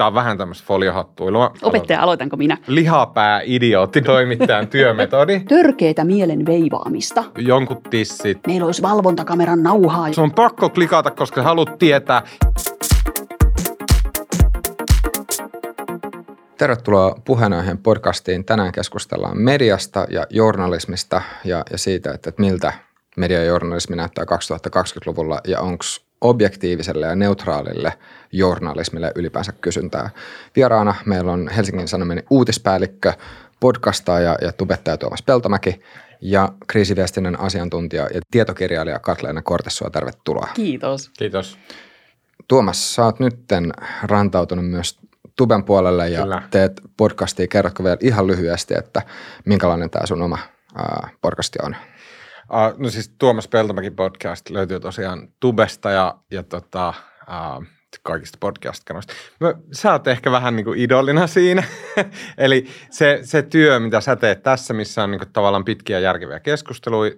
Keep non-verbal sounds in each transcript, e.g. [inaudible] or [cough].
Tämä on vähän tämmöistä foliohattuilua. Opettaja, aloitanko minä? Lihapää idiootti toimittajan [laughs] työmetodi. Törkeitä mielen veivaamista. Jonkun tissit. Meillä olisi valvontakameran nauhaa. Se on pakko klikata, koska haluat tietää. Tervetuloa puheenaiheen podcastiin. Tänään keskustellaan mediasta ja journalismista ja, ja siitä, että, että miltä media ja journalismi näyttää 2020-luvulla ja onko objektiiviselle ja neutraalille journalismille ylipäänsä kysyntää. Vieraana meillä on Helsingin Sanomien uutispäällikkö, podcastaaja ja tubettaja Tuomas Peltomäki ja kriisiviestinnän asiantuntija ja tietokirjailija Katleena Kortessoa. Tervetuloa. Kiitos. Kiitos. Tuomas, sä oot nytten rantautunut myös Tuben puolelle ja Kyllä. teet podcastia. Kerrotko vielä ihan lyhyesti, että minkälainen tämä sun oma ää, podcasti on? Uh, no siis Tuomas Peltomäki podcast löytyy tosiaan Tubesta ja, ja tota, uh, kaikista podcast-kanoista. Sä oot ehkä vähän niin kuin idolina siinä. [laughs] Eli se, se työ, mitä sä teet tässä, missä on niin kuin tavallaan pitkiä järkeviä keskusteluja,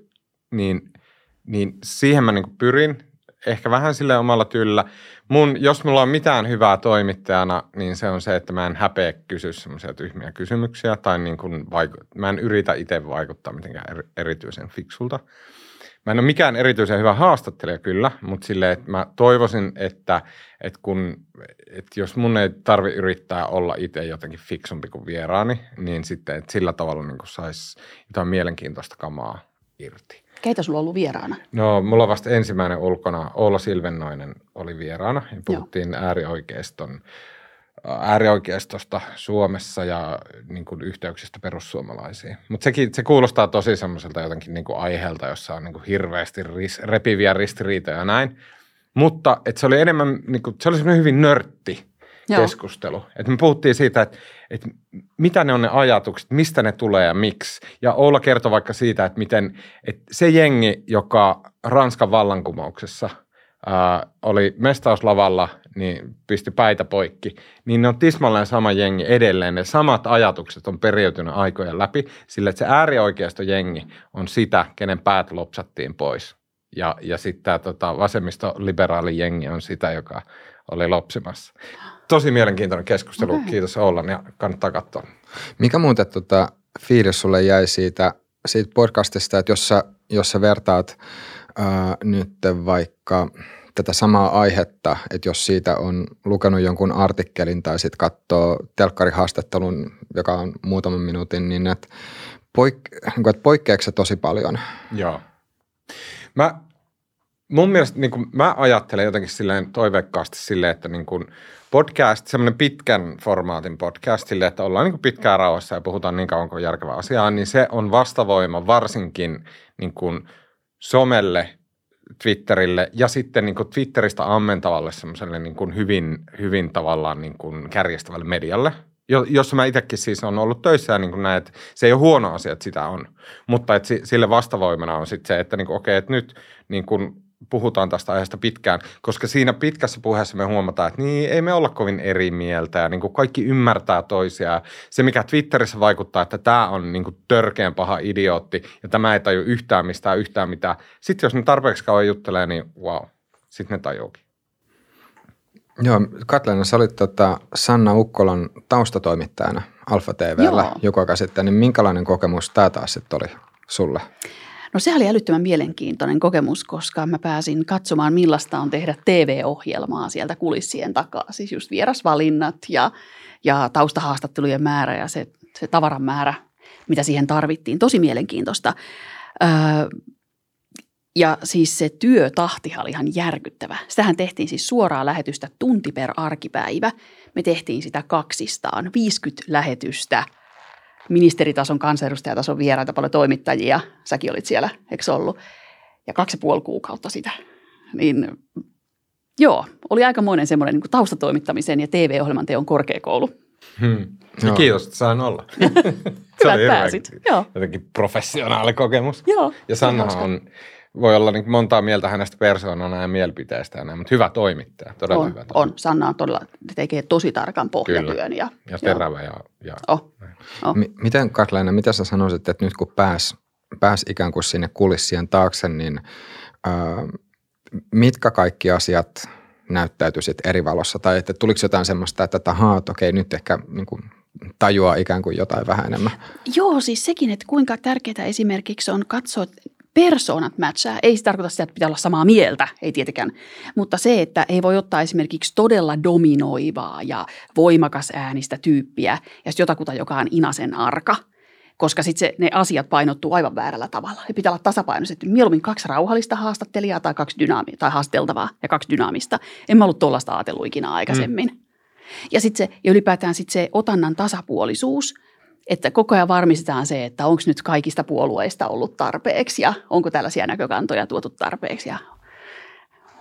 niin, niin siihen mä niin kuin pyrin ehkä vähän sille omalla tyllä. Mun, jos mulla on mitään hyvää toimittajana, niin se on se, että mä en häpeä kysyä semmoisia tyhmiä kysymyksiä tai niin kuin vaiku- mä en yritä itse vaikuttaa mitenkään erityisen fiksulta. Mä en ole mikään erityisen hyvä haastattelija kyllä, mutta sille, että mä toivoisin, että, että, kun, että jos mun ei tarvi yrittää olla itse jotenkin fiksumpi kuin vieraani, niin sitten että sillä tavalla niin saisi jotain mielenkiintoista kamaa irti. Keitä sulla on ollut vieraana? No, mulla on vasta ensimmäinen ulkona. Oula Silvennoinen oli vieraana. Ja puhuttiin Joo. äärioikeiston, äärioikeistosta Suomessa ja niin kuin yhteyksistä perussuomalaisiin. Mutta se kuulostaa tosi semmoiselta jotenkin niin kuin aiheelta, jossa on niin kuin hirveästi ris, repiviä ristiriitoja ja näin. Mutta et se oli enemmän, niin kuin, se oli semmoinen hyvin nörtti Joo. keskustelu. Et me puhuttiin siitä, että, että mitä ne on ne ajatukset, mistä ne tulee ja miksi. Ja Oula kertoi vaikka siitä, että miten että se jengi, joka Ranskan vallankumouksessa ää, oli mestauslavalla, niin pisti päitä poikki, niin ne on tismalleen sama jengi edelleen. Ne samat ajatukset on periytynyt aikojen läpi, sillä että se äärioikeisto jengi on sitä, kenen päät lopsattiin pois. Ja, ja sitten tämä tota, vasemmisto-liberaali jengi on sitä, joka oli lopsimassa tosi mielenkiintoinen keskustelu. Okay. Kiitos Ollan ja kannattaa katsoa. Mikä muuten tota, fiilis sulle jäi siitä, siitä podcastista, että jos sä, jos sä vertaat ää, nyt vaikka tätä samaa aihetta, että jos siitä on lukenut jonkun artikkelin tai sitten katsoo telkkarihaastattelun, joka on muutaman minuutin, niin että, poik- niin että poikkeako se tosi paljon? Joo. Mä, mun mielestä niin kuin, mä ajattelen jotenkin silleen toiveikkaasti silleen, että niin kuin, podcast, semmoinen pitkän formaatin podcast sille, että ollaan niin pitkään rauhassa ja puhutaan niin kauan kuin järkevää asiaa, niin se on vastavoima varsinkin niin kuin somelle, Twitterille ja sitten niin kuin Twitteristä ammentavalle semmoiselle niin kuin hyvin, hyvin tavallaan niin kuin kärjestävälle medialle, jossa mä itsekin siis on ollut töissä ja niin kuin näin, että se ei ole huono asia, että sitä on, mutta että sille vastavoimana on sitten se, että niin kuin, okei, että nyt niin kuin puhutaan tästä aiheesta pitkään, koska siinä pitkässä puheessa me huomataan, että niin, ei me olla kovin eri mieltä ja niin kuin kaikki ymmärtää toisiaan. Se, mikä Twitterissä vaikuttaa, että tämä on niin kuin törkeän paha idiootti ja tämä ei taju yhtään mistään yhtään mitään. Sitten jos ne tarpeeksi kauan juttelee, niin wow, sitten ne tajuukin. Joo, Katleena, sä olit tota Sanna Ukkolan taustatoimittajana Alfa TVllä joku aika sitten, niin minkälainen kokemus tämä taas sitten oli sulle? No se oli älyttömän mielenkiintoinen kokemus, koska mä pääsin katsomaan millaista on tehdä TV-ohjelmaa sieltä kulissien takaa. Siis just vierasvalinnat ja, ja taustahaastattelujen määrä ja se, se tavaran määrä, mitä siihen tarvittiin. Tosi mielenkiintoista. Öö, ja siis se työtahti oli ihan järkyttävä. Sitähän tehtiin siis suoraa lähetystä tunti per arkipäivä. Me tehtiin sitä kaksistaan, 50 lähetystä – ministeritason, kansanedustajatason vieraita, paljon toimittajia. Säkin olit siellä, eikö ollut? Ja kaksi ja puoli kuukautta sitä. Niin joo, oli aikamoinen semmoinen niin taustatoimittamisen ja TV-ohjelman teon korkeakoulu. Hmm. No, kiitos, että sain olla. [laughs] Hyvä, pääsit. Joo. Jotenkin professionaali kokemus. Joo. Ja Sanna on voi olla niin montaa mieltä hänestä persoonana ja näin, mutta hyvä toimittaja, todella on, hyvä toimittaja. On, Sanna on todella, tekee tosi tarkan pohjatyön. Ja, ja terävä ja, ja oh. Oh. M- miten Katleena, mitä sä sanoisit, että nyt kun pääs, pääs ikään kuin sinne kulissien taakse, niin äh, mitkä kaikki asiat näyttäytyi sit eri valossa? Tai että tuliko jotain semmoista, että tahaa, okei, nyt ehkä niin kuin tajua ikään kuin jotain vähän enemmän? Joo, siis sekin, että kuinka tärkeää esimerkiksi on katsoa persoonat matchaa. Ei se tarkoita sitä, että pitää olla samaa mieltä, ei tietenkään. Mutta se, että ei voi ottaa esimerkiksi todella dominoivaa ja voimakas äänistä tyyppiä ja sitten jotakuta, joka on inasen arka – koska sitten ne asiat painottuu aivan väärällä tavalla. Ne pitää olla tasapainoiset. Mieluummin kaksi rauhallista haastattelijaa tai kaksi dynaami- tai haasteltavaa ja kaksi dynaamista. En mä ollut tuollaista ajatellut ikinä aikaisemmin. Mm. Ja sitten se, ja ylipäätään sitten se otannan tasapuolisuus, että koko ajan varmistetaan se, että onko nyt kaikista puolueista ollut tarpeeksi ja onko tällaisia näkökantoja tuotu tarpeeksi ja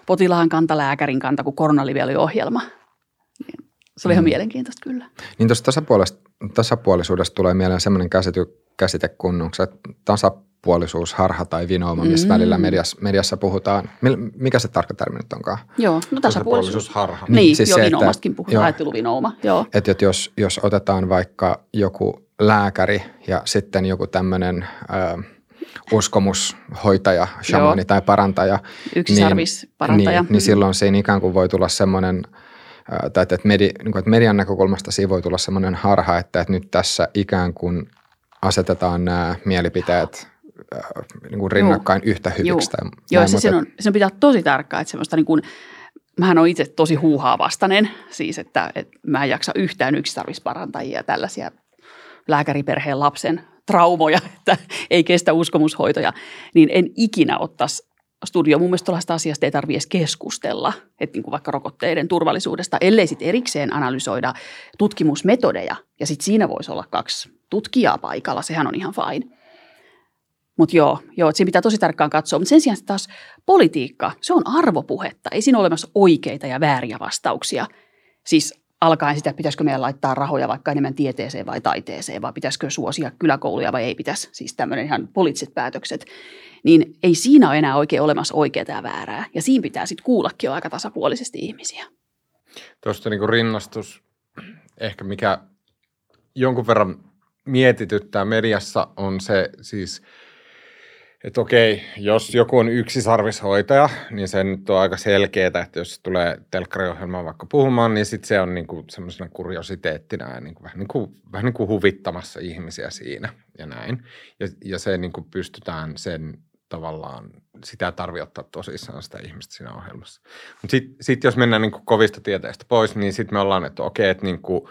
potilaan kanta, lääkärin kanta, kun koronalivi oli ohjelma. Se oli ihan mm. mielenkiintoista kyllä. Niin tuosta tasapuolisuudesta tulee mieleen sellainen käsity, käsite kuin onko se tasapuolisuus, harha tai vinooma, missä mm. välillä mediassa, mediassa puhutaan. Mikä se tarkka termi nyt onkaan? Joo, no tasapuolisuus. harha. Niin, niin siis joo, vinoomastakin puhutaan, ajatteluvinooma. Joo. Että et jos, jos otetaan vaikka joku lääkäri ja sitten joku tämmöinen uskomushoitaja, shamani tai parantaja. Yksi niin, parantaja. Niin, niin silloin siinä ikään kuin voi tulla semmoinen – tai että, medi, niin kuin, että median näkökulmasta siinä voi tulla sellainen harha, että, että nyt tässä ikään kuin asetetaan nämä mielipiteet niin kuin rinnakkain Joo. yhtä hyviksi. Tai Joo, se, sen on, sen pitää tosi tarkkaa, että semmoista niin kuin, mähän on itse tosi huuhaa vastainen, siis että, että mä en jaksa yhtään yksitarvisparantajia ja tällaisia lääkäriperheen lapsen traumoja, [laughs] että ei kestä uskomushoitoja, niin en ikinä ottaisi studio mun mielestä tuollaista asiasta ei tarvitse keskustella, että niin kuin vaikka rokotteiden turvallisuudesta, ellei sitten erikseen analysoida tutkimusmetodeja. Ja sitten siinä voisi olla kaksi tutkijaa paikalla, sehän on ihan fine. Mutta joo, joo että siinä pitää tosi tarkkaan katsoa. Mutta sen sijaan taas politiikka, se on arvopuhetta. Ei siinä ole olemassa oikeita ja vääriä vastauksia. Siis alkaen sitä, että pitäisikö meidän laittaa rahoja vaikka enemmän tieteeseen vai taiteeseen, vai pitäisikö suosia kyläkouluja vai ei pitäisi. Siis tämmöinen ihan poliittiset päätökset niin ei siinä ole enää oikein olemassa oikeaa ja väärää. Ja siinä pitää sitten kuullakin jo aika tasapuolisesti ihmisiä. Tuosta niin rinnastus, ehkä mikä jonkun verran mietityttää mediassa on se siis, että okei, jos joku on yksisarvishoitaja, niin se nyt on aika selkeää, että jos tulee telkkariohjelmaan vaikka puhumaan, niin sit se on niin kuin semmoisena kuriositeettina ja niin kuin, vähän, niin kuin, vähän niin kuin huvittamassa ihmisiä siinä ja näin. Ja, ja se niin kuin pystytään sen tavallaan sitä tarvitse ottaa tosissaan sitä ihmistä siinä ohjelmassa. Mutta sitten sit jos mennään niin kuin kovista tieteistä pois, niin sitten me ollaan, että okei, että niin kuin,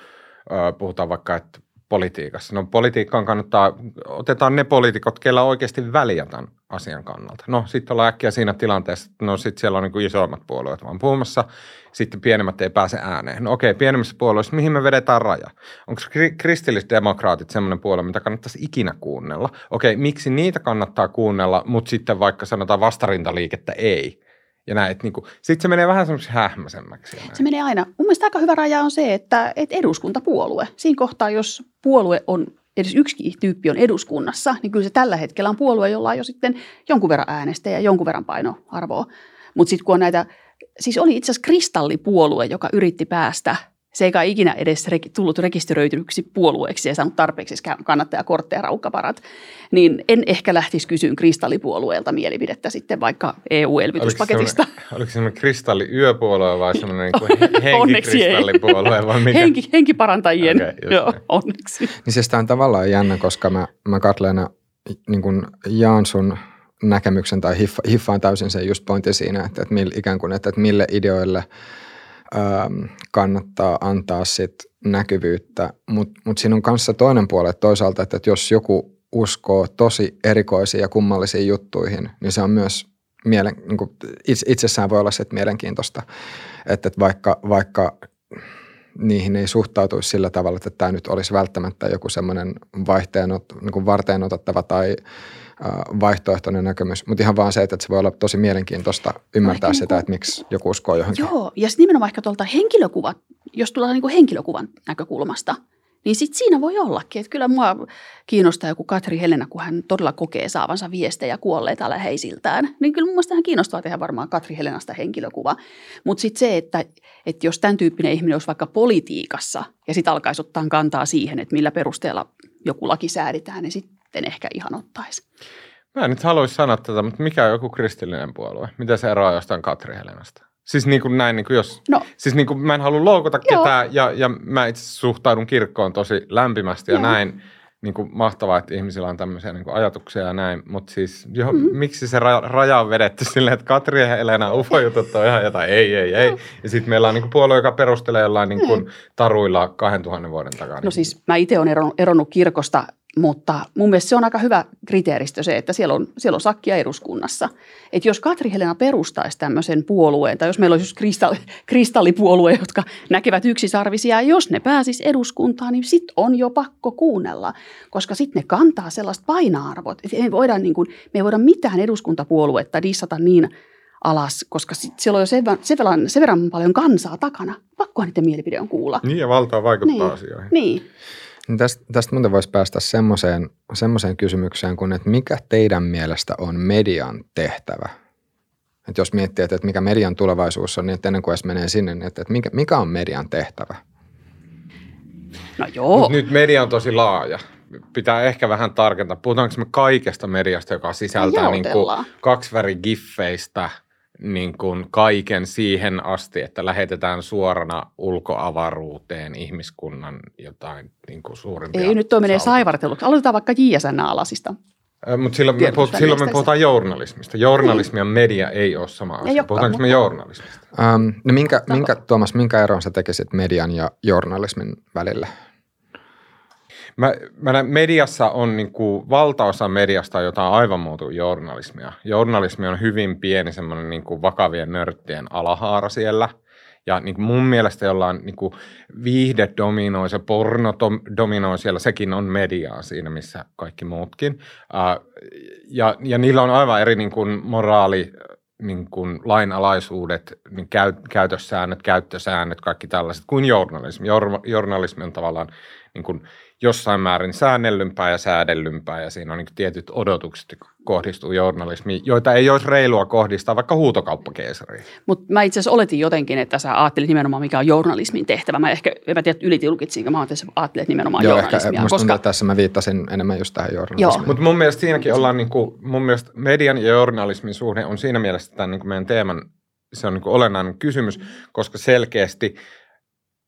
puhutaan vaikka, että politiikassa. No politiikkaan kannattaa, otetaan ne poliitikot, kellä oikeasti väliä tämän asian kannalta. No sitten ollaan äkkiä siinä tilanteessa, että no sitten siellä on niin kuin isommat puolueet vaan puhumassa, sitten pienemmät ei pääse ääneen. No okei, pienemmissä puolueissa, mihin me vedetään raja? Onko kristillisdemokraatit semmoinen puolue, mitä kannattaisi ikinä kuunnella? Okei, miksi niitä kannattaa kuunnella, mutta sitten vaikka sanotaan vastarintaliikettä ei? Ja näin. Niin Sitten se menee vähän semmoiseksi hähmäisemmäksi. Se menee aina. Mun mielestä aika hyvä raja on se, että, että eduskuntapuolue. Siinä kohtaa, jos puolue on edes yksi tyyppi on eduskunnassa, niin kyllä se tällä hetkellä on puolue, jolla on jo sitten jonkun verran äänestäjä ja jonkun verran painoarvoa. Mutta sitten kun on näitä, siis oli itse asiassa kristallipuolue, joka yritti päästä – se ei kai ikinä edes tullut rekisteröityneeksi puolueeksi ja saanut tarpeeksi kannattajakortteja raukkaparat, niin en ehkä lähtisi kysyyn kristallipuolueelta mielipidettä sitten vaikka EU-elvytyspaketista. Oliko se oliko semmoinen kristalliyöpuolue vai semmoinen [laughs] niin henkikristallipuolue vai mikä? Henki, henkiparantajien, okay, joo, onneksi. Niin siis tämä on tavallaan jännä, koska mä, mä Katleena niin kuin jaan sun näkemyksen tai hiffaan täysin sen just pointti siinä, että, että, mille, ikään kuin, että, että mille ideoille – kannattaa antaa sit näkyvyyttä, mutta mut siinä on kanssa toinen puoli, että toisaalta, että, että jos joku uskoo tosi erikoisiin ja kummallisiin juttuihin, niin se on myös mielen, niin kuin itsessään voi olla se, että mielenkiintoista, että, että vaikka, vaikka niihin ei suhtautuisi sillä tavalla, että tämä nyt olisi välttämättä joku semmoinen vaihteen, niin varteen otettava tai vaihtoehtoinen näkemys, mutta ihan vaan se, että se voi olla tosi mielenkiintoista ymmärtää no, sitä, niin että miksi joku uskoo johonkin. Joo, ja sitten nimenomaan ehkä tuolta henkilökuvat, jos tullaan niin kuin henkilökuvan näkökulmasta, niin sitten siinä voi ollakin, että kyllä mua kiinnostaa joku Katri Helena, kun hän todella kokee saavansa viestejä kuolleita läheisiltään. Niin kyllä mun mielestä hän kiinnostaa tehdä varmaan Katri Helenasta henkilökuva. Mutta sitten se, että, että jos tämän tyyppinen ihminen olisi vaikka politiikassa ja sitten alkaisi ottaa kantaa siihen, että millä perusteella joku laki säädetään, niin sitten sitten ehkä ihan ottaisi. Mä en nyt haluaisi sanoa tätä, mutta mikä on joku kristillinen puolue? Mitä se eroaa jostain Katri Helenasta? Siis niin kuin näin, niin kuin jos, No. siis niin kuin mä en halua loukata Joo. ketään ja, ja mä itse suhtaudun kirkkoon tosi lämpimästi ja Joo. näin. Niin kuin mahtavaa, että ihmisillä on tämmöisiä niin kuin ajatuksia ja näin, mutta siis jo, Mhm. mm-hmm. miksi se ra- raja on vedetty silleen, että Katri ja Helena ufo-jutut [laughs] on ihan jotain, ei, ei, ei. Ja sitten meillä on niin kuin puolue, joka perustelee jollain niin kuin taruilla 2000 vuoden takaa. No siis mä itse olen eronnut kirkosta, mutta mun mielestä se on aika hyvä kriteeristö se, että siellä on, siellä on sakkia eduskunnassa. Että jos Katri Helena perustaisi tämmöisen puolueen, tai jos meillä olisi just kristalli, kristallipuolue, jotka näkevät yksisarvisia, ja jos ne pääsis eduskuntaan, niin sit on jo pakko kuunnella, koska sitten ne kantaa sellaista paina-arvot. Et ei voida, niin kuin, me ei voida mitään eduskuntapuoluetta dissata niin alas, koska sit siellä on jo sen, verran- sen, verran, sen verran paljon kansaa takana. Pakkoa niiden mielipide on kuulla. Niin ja valtaa vaikuttaa Niin. asioihin. Niin. Niin tästä, tästä muuten voisi päästä semmoiseen, semmoiseen kysymykseen kuin, että mikä teidän mielestä on median tehtävä? Että jos miettii, että, että mikä median tulevaisuus on, niin että ennen kuin edes menee sinne, niin että, että mikä, mikä on median tehtävä? No joo. Mut nyt media on tosi laaja. Pitää ehkä vähän tarkentaa. Puhutaanko me kaikesta mediasta, joka sisältää niin kuin Jaotellaan. kaksivärigiffeistä niin kuin kaiken siihen asti, että lähetetään suorana ulkoavaruuteen ihmiskunnan jotain niin kuin suurimpia. Ei nyt toi menee saivarteluksi. Aloitetaan vaikka JSN-alasista. Mutta silloin, me puhut, Tiedotusvälineistä silloin me puhutaan journalismista. Journalismi ja media ei ole sama asia. olekaan, Puhutaanko me mutta- journalismista? Ähm, no minkä, minkä, Tuomas, minkä eron sä tekisit median ja journalismin välillä? Mä, mä mediassa on niin kuin, valtaosa mediasta on jotain aivan muuta journalismia. Journalismi on hyvin pieni semmoinen niin kuin vakavien nörttien alahaara siellä. Ja niin kuin mun mielestä jollain niin kuin viihde dominoi, se porno dom- dominoi siellä, sekin on mediaa siinä, missä kaikki muutkin. Ää, ja, ja niillä on aivan eri niin kuin moraali, niin kuin lainalaisuudet, niin käy, käytössäännöt, käyttösäännöt, kaikki tällaiset kuin journalismi. Jor, journalismi on tavallaan niin kuin jossain määrin säännellympää ja säädellympää ja siinä on niin tietyt odotukset, jotka kohdistuu journalismiin, joita ei olisi reilua kohdistaa vaikka huutokauppakeisariin. Mutta mä itse asiassa oletin jotenkin, että sä ajattelit nimenomaan, mikä on journalismin tehtävä. Mä ehkä, en mä tiedä, ylitilkitsinko, mä ajattelin, että ajattelet nimenomaan Joo, ehkä journalismia. musta tuntuu, koska, että tässä mä viittasin enemmän just tähän journalismiin. Mutta mun mielestä siinäkin ollaan, niin kuin, mun mielestä median ja journalismin suhde on siinä mielessä tämän niin kuin meidän teeman, se on niin kuin olennainen kysymys, koska selkeästi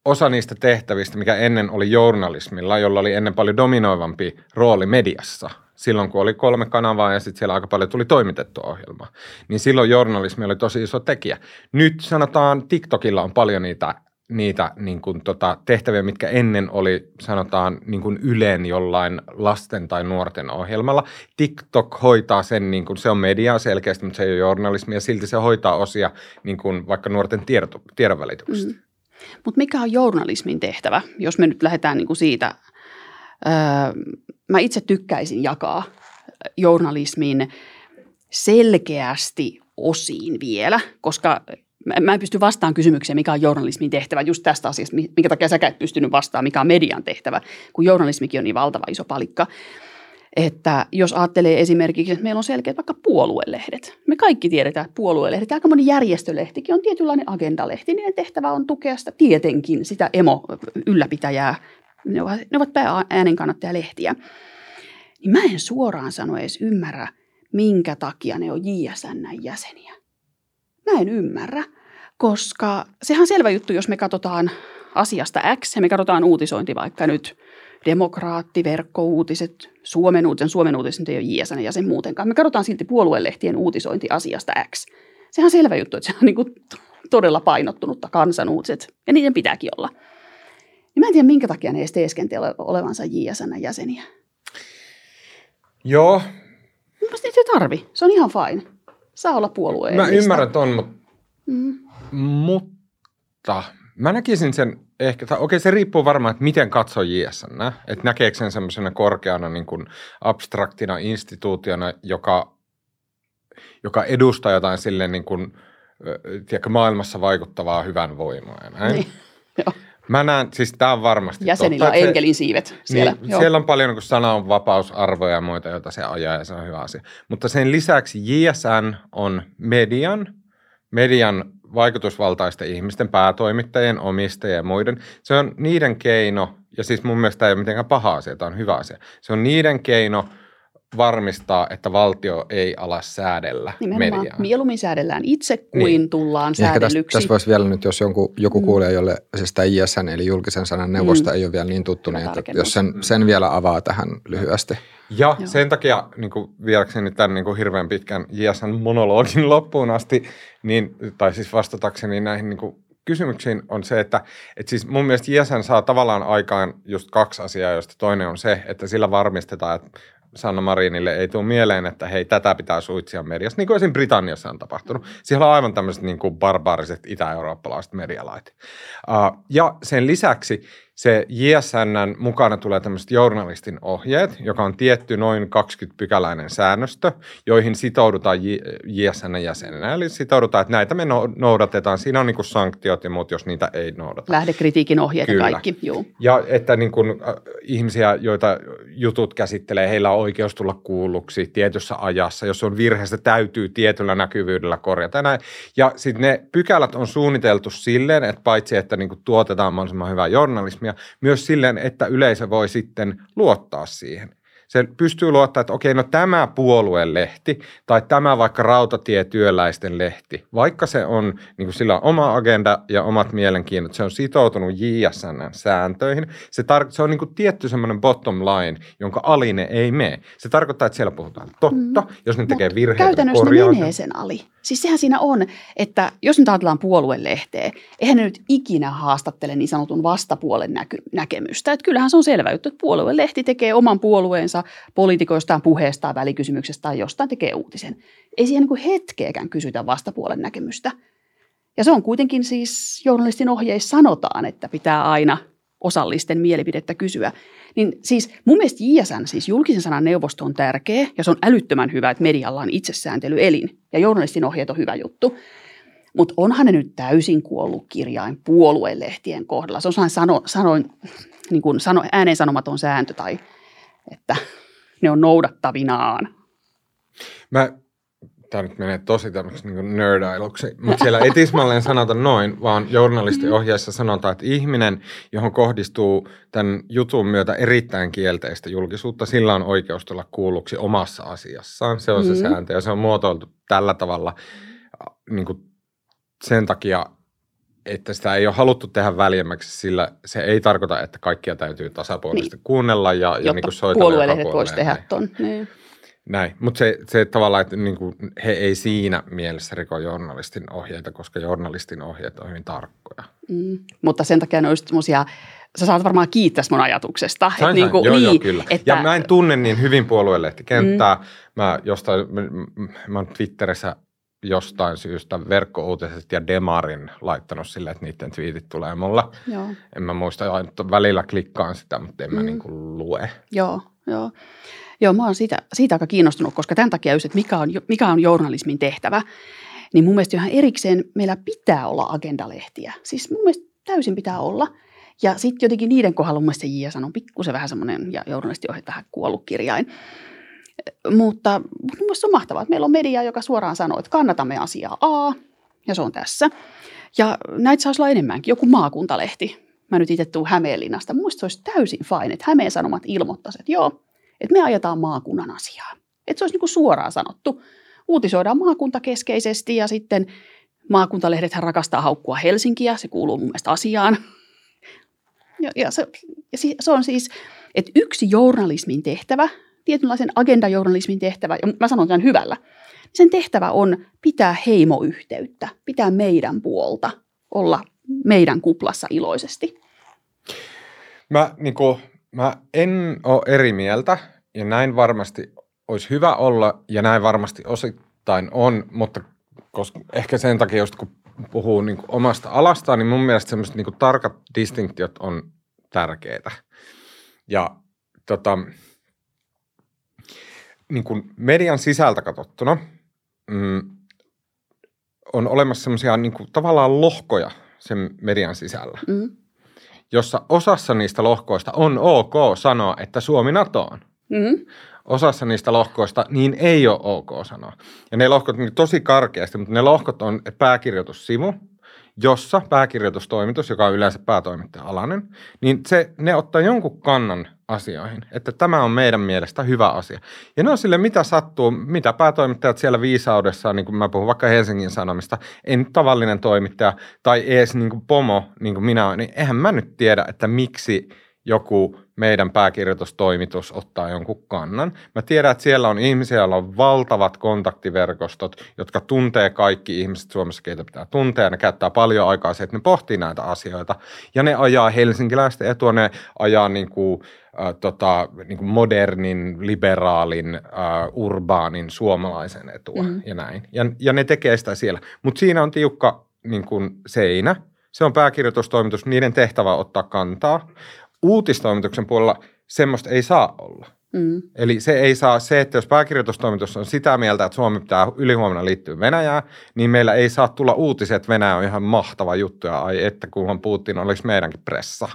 osa niistä tehtävistä, mikä ennen oli journalismilla, jolla oli ennen paljon dominoivampi rooli mediassa, silloin kun oli kolme kanavaa ja sitten siellä aika paljon tuli toimitettu ohjelma, niin silloin journalismi oli tosi iso tekijä. Nyt sanotaan, TikTokilla on paljon niitä niitä niin kuin, tota, tehtäviä, mitkä ennen oli, sanotaan, niin kuin Ylen jollain lasten tai nuorten ohjelmalla. TikTok hoitaa sen, niin kuin, se on mediaa selkeästi, mutta se ei ole journalismia, silti se hoitaa osia niin kuin vaikka nuorten tiedot, tiedonvälityksestä. Mm. Mutta mikä on journalismin tehtävä, jos me nyt lähdetään niinku siitä? Öö, mä itse tykkäisin jakaa journalismin selkeästi osiin vielä, koska mä- en pysty vastaamaan kysymykseen, mikä on journalismin tehtävä just tästä asiasta, mi- minkä takia säkään et pystynyt vastaamaan, mikä on median tehtävä, kun journalismikin on niin valtava iso palikka. Että jos ajattelee esimerkiksi, että meillä on selkeät vaikka puoluelehdet. Me kaikki tiedetään, että puoluelehdet aika moni järjestölehtikin on tietynlainen agendalehti. Niiden tehtävä on tukea sitä tietenkin sitä emo-ylläpitäjää. Ne ovat, ne ovat päääänen kannattajalehtiä. Niin mä en suoraan sano edes ymmärrä, minkä takia ne on JSN-jäseniä. Mä en ymmärrä, koska sehän on selvä juttu, jos me katsotaan asiasta X ja me katsotaan uutisointi vaikka nyt demokraatti, verkkouutiset, Suomen uutiset, Suomen uutiset ei ole JSN jäsen muutenkaan. Me katsotaan silti puoluelehtien uutisointi asiasta X. Sehän on selvä juttu, että se on niin kuin todella painottunutta kansan uutiset ja niiden pitääkin olla. Niin mä en tiedä, minkä takia ne edes teeskentelee olevansa JSN jäseniä. Joo, Mielestäni niitä ei tarvi. Se on ihan fine. Saa olla puolueen. mä ymmärrän ton, mutta, Mm. mutta mä näkisin sen ehkä, okei se riippuu varmaan, että miten katsoo JSN, että näkeekö sen semmoisena korkeana niin kuin abstraktina instituutiona, joka, joka edustaa jotain silleen niin kuin, tiedätkö, maailmassa vaikuttavaa hyvän voimaa ja näin. Niin. [laughs] Joo. Mä näen, siis tämä on varmasti Jäsenillä on totta, se- enkelin siivet siellä. Niin, Joo. siellä on paljon niin sanan vapausarvoja ja muita, joita se ajaa ja se on hyvä asia. Mutta sen lisäksi JSN on median, median vaikutusvaltaisten ihmisten, päätoimittajien, omistajien ja muiden. Se on niiden keino, ja siis mun mielestä tämä ei ole mitenkään paha asia, tämä on hyvä asia. Se on niiden keino varmistaa, että valtio ei ala säädellä Nimenomaan. mediaa. Mieluummin säädellään itse kuin niin. tullaan Ehkä tässä, säädellyksi. tässä voisi vielä nyt, jos jonkun, joku mm. kuulee, jolle siis tämä ISN eli julkisen sanan neuvosto mm. ei ole vielä niin tuttu, Hyvä niin että tarkennus. jos sen, sen vielä avaa tähän lyhyesti. Ja Joo. sen takia niin kuin viedäkseni tämän niin kuin hirveän pitkän JSN monologin loppuun asti, niin, tai siis vastatakseni näihin niin kuin kysymyksiin on se, että, että siis mun mielestä JSN saa tavallaan aikaan just kaksi asiaa, joista toinen on se, että sillä varmistetaan, että Sanna Marinille ei tule mieleen, että hei, tätä pitää suitsia mediassa, niin kuin esim. Britanniassa on tapahtunut. Siellä on aivan tämmöiset niin kuin barbaariset itä-eurooppalaiset medialait. Uh, ja sen lisäksi se JSNn mukana tulee tämmöiset journalistin ohjeet, joka on tietty noin 20-pykäläinen säännöstö, joihin sitoudutaan J- JSN jäsenenä. Eli sitoudutaan, että näitä me no- noudatetaan. Siinä on niin kuin sanktiot ja muut, jos niitä ei noudata. Lähdekritiikin ohjeet Kyllä. kaikki. Juu. Ja että niin kun, äh, ihmisiä, joita jutut käsittelee, heillä on oikeus tulla kuulluksi tietyssä ajassa. Jos on virheestä, täytyy tietyllä näkyvyydellä korjata. Ja, näin. ja sitten ne pykälät on suunniteltu silleen, että paitsi että niin kun tuotetaan mahdollisimman hyvää journalismia, myös silleen, että yleisö voi sitten luottaa siihen. Se pystyy luottaa, että okei, no tämä puoluelehti tai tämä vaikka rautatietyöläisten lehti, vaikka se on, niin kuin sillä on oma agenda ja omat mielenkiinnot, se on sitoutunut JSN-sääntöihin. Se, tar- se on niin kuin tietty semmoinen bottom line, jonka aline ei mene. Se tarkoittaa, että siellä puhutaan totta, mm. jos ne tekee virheitä, Käytännössä ne menee sen ali. Siis sehän siinä on, että jos nyt ajatellaan puoluelehteä, eihän ne nyt ikinä haastattele niin sanotun vastapuolen näky- näkemystä. Että kyllähän se on selvä juttu, että puoluelehti tekee oman puolueensa poliitikoistaan, puheestaan, välikysymyksestä tai jostain tekee uutisen. Ei siihen niin hetkeäkään kysytä vastapuolen näkemystä. Ja se on kuitenkin siis journalistin ohjeissa sanotaan, että pitää aina osallisten mielipidettä kysyä. Niin siis mun mielestä JSN, siis julkisen sanan neuvosto on tärkeä ja se on älyttömän hyvä, että medialla on itsesääntelyelin ja journalistin ohjeet on hyvä juttu. Mutta onhan ne nyt täysin kuollut kirjain puoluelehtien kohdalla. Se on sellainen sano, sanoin, niin kuin sano, ääneen sanomaton sääntö tai että ne on noudattavinaan. Mä, tämä nyt menee tosi tämmöiseksi niin nerdailuksi, mutta siellä ei tismalleen sanota noin, vaan journalistiohjeessa sanotaan, että ihminen, johon kohdistuu tämän jutun myötä erittäin kielteistä julkisuutta, sillä on oikeus tulla kuulluksi omassa asiassaan. Se on se Mm. sääntö ja se on muotoiltu tällä tavalla niin kuin sen takia, että sitä ei ole haluttu tehdä väljemmäksi, sillä se ei tarkoita, että kaikkia täytyy tasapuolisesti niin. kuunnella ja, ja niin jotta kuin soitella joka puoluelehdet voisi tehdä ton. Niin. Näin, mutta se, se tavallaan, että niin kuin he ei siinä mielessä riko journalistin ohjeita, koska journalistin ohjeet on hyvin tarkkoja. Mm. Mutta sen takia ne olisi semmoisia, sä saat varmaan kiittää mun ajatuksesta. Sain, että niinku, sain. Joo, niin, joo, kyllä. Että, Ja mä en tunne niin hyvin puoluelehtikenttää. Mm. Mä jostain, mä, mä Twitterissä jostain syystä verkkouutiset ja Demarin laittanut sille, että niiden twiitit tulee mulla. Joo, En mä muista, että välillä klikkaan sitä, mutta en mä Mm. niin kuin lue. joo, joo. Joo, mä oon siitä, siitä aika kiinnostunut, koska tämän takia just, että mikä on, mikä on journalismin tehtävä, niin mun mielestä ihan erikseen meillä pitää olla agendalehtiä. Siis mun mielestä täysin pitää olla. Ja sitten jotenkin niiden kohdalla mun mielestä se JSN on pikkusen vähän semmoinen, ja journalistiohjeet vähän kuollut kirjain. Mutta mielestä se on mahtavaa, että meillä on media, joka suoraan sanoo, että kannatamme asiaa A, ja se on tässä. Ja näitä saisi olla enemmänkin, joku maakuntalehti. Mä nyt itse tuun Hämeenlinnasta. Mielestä se olisi täysin fine, että Hämeen Sanomat ilmoittaisi, että joo, että me ajetaan maakunnan asiaa. Että se olisi niin suoraan sanottu. Uutisoidaan maakuntakeskeisesti ja sitten maakuntalehdethän rakastaa haukkua Helsinkiä, se kuuluu mun mielestä asiaan. Ja, ja, se, ja se on siis, että yksi journalismin tehtävä, tietynlaisen agendajournalismin tehtävä, ja mä sanon tämän hyvällä, niin sen tehtävä on pitää heimoyhteyttä, pitää meidän puolta, olla meidän kuplassa iloisesti. Mä, niin kuin, mä en ole eri mieltä ja näin varmasti olisi hyvä olla ja näin varmasti osittain on, mutta koska ehkä sen takia just kun puhuu niin kuin omasta alastaan, niin mun mielestä semmoiset niin kuin tarkat distinktiot on tärkeitä. Ja tota, niin kuin median sisältä katsottuna mm, on olemassa semmoisia niin kuin tavallaan lohkoja sen median sisällä Mm. jossa osassa niistä lohkoista on ok sanoa, että Suomi NATOon. Mm. Osassa niistä lohkoista niin ei ole ok sanoa. Ja ne lohkot niin tosi karkeasti, mutta ne lohkot on pääkirjoitussivu, jossa pääkirjoitustoimitus, joka on yleensä päätoimittaja-alainen, niin se, ne ottaa jonkun kannan asioihin, että tämä on meidän mielestä hyvä asia. Ja ne on sille, mitä sattuu, mitä päätoimittajat siellä viisaudessaan, niin kuin mä puhun vaikka Helsingin Sanomista, en tavallinen toimittaja tai edes niin kuin pomo, niin kuin minä olen, niin eihän mä nyt tiedä, että miksi joku meidän pääkirjoitustoimitus ottaa jonkun kannan. Mä tiedän, että siellä on ihmisiä, joilla on valtavat kontaktiverkostot, jotka tuntee kaikki ihmiset Suomessa, keitä pitää tuntea. Ne käyttää paljon aikaa siihen, että ne pohtii näitä asioita. Ja ne ajaa helsinkiläistä etua, ne ajaa niin kuin, äh, tota, niin kuin modernin, liberaalin, äh, urbaanin, suomalaisen etua mm. ja näin. Ja, ja ne tekee sitä siellä. Mutta siinä on tiukka niin kuin seinä. Se on pääkirjoitustoimitus, niiden tehtävä ottaa kantaa uutistoimituksen puolella semmoista ei saa olla. Mm. Eli se ei saa se, että jos pääkirjoitustoimitus on sitä mieltä, että Suomi pitää ylihuomenna liittyä Venäjään, niin meillä ei saa tulla uutiset, että Venäjä on ihan mahtava juttu ja ai että kunhan Putin olisi meidänkin pressa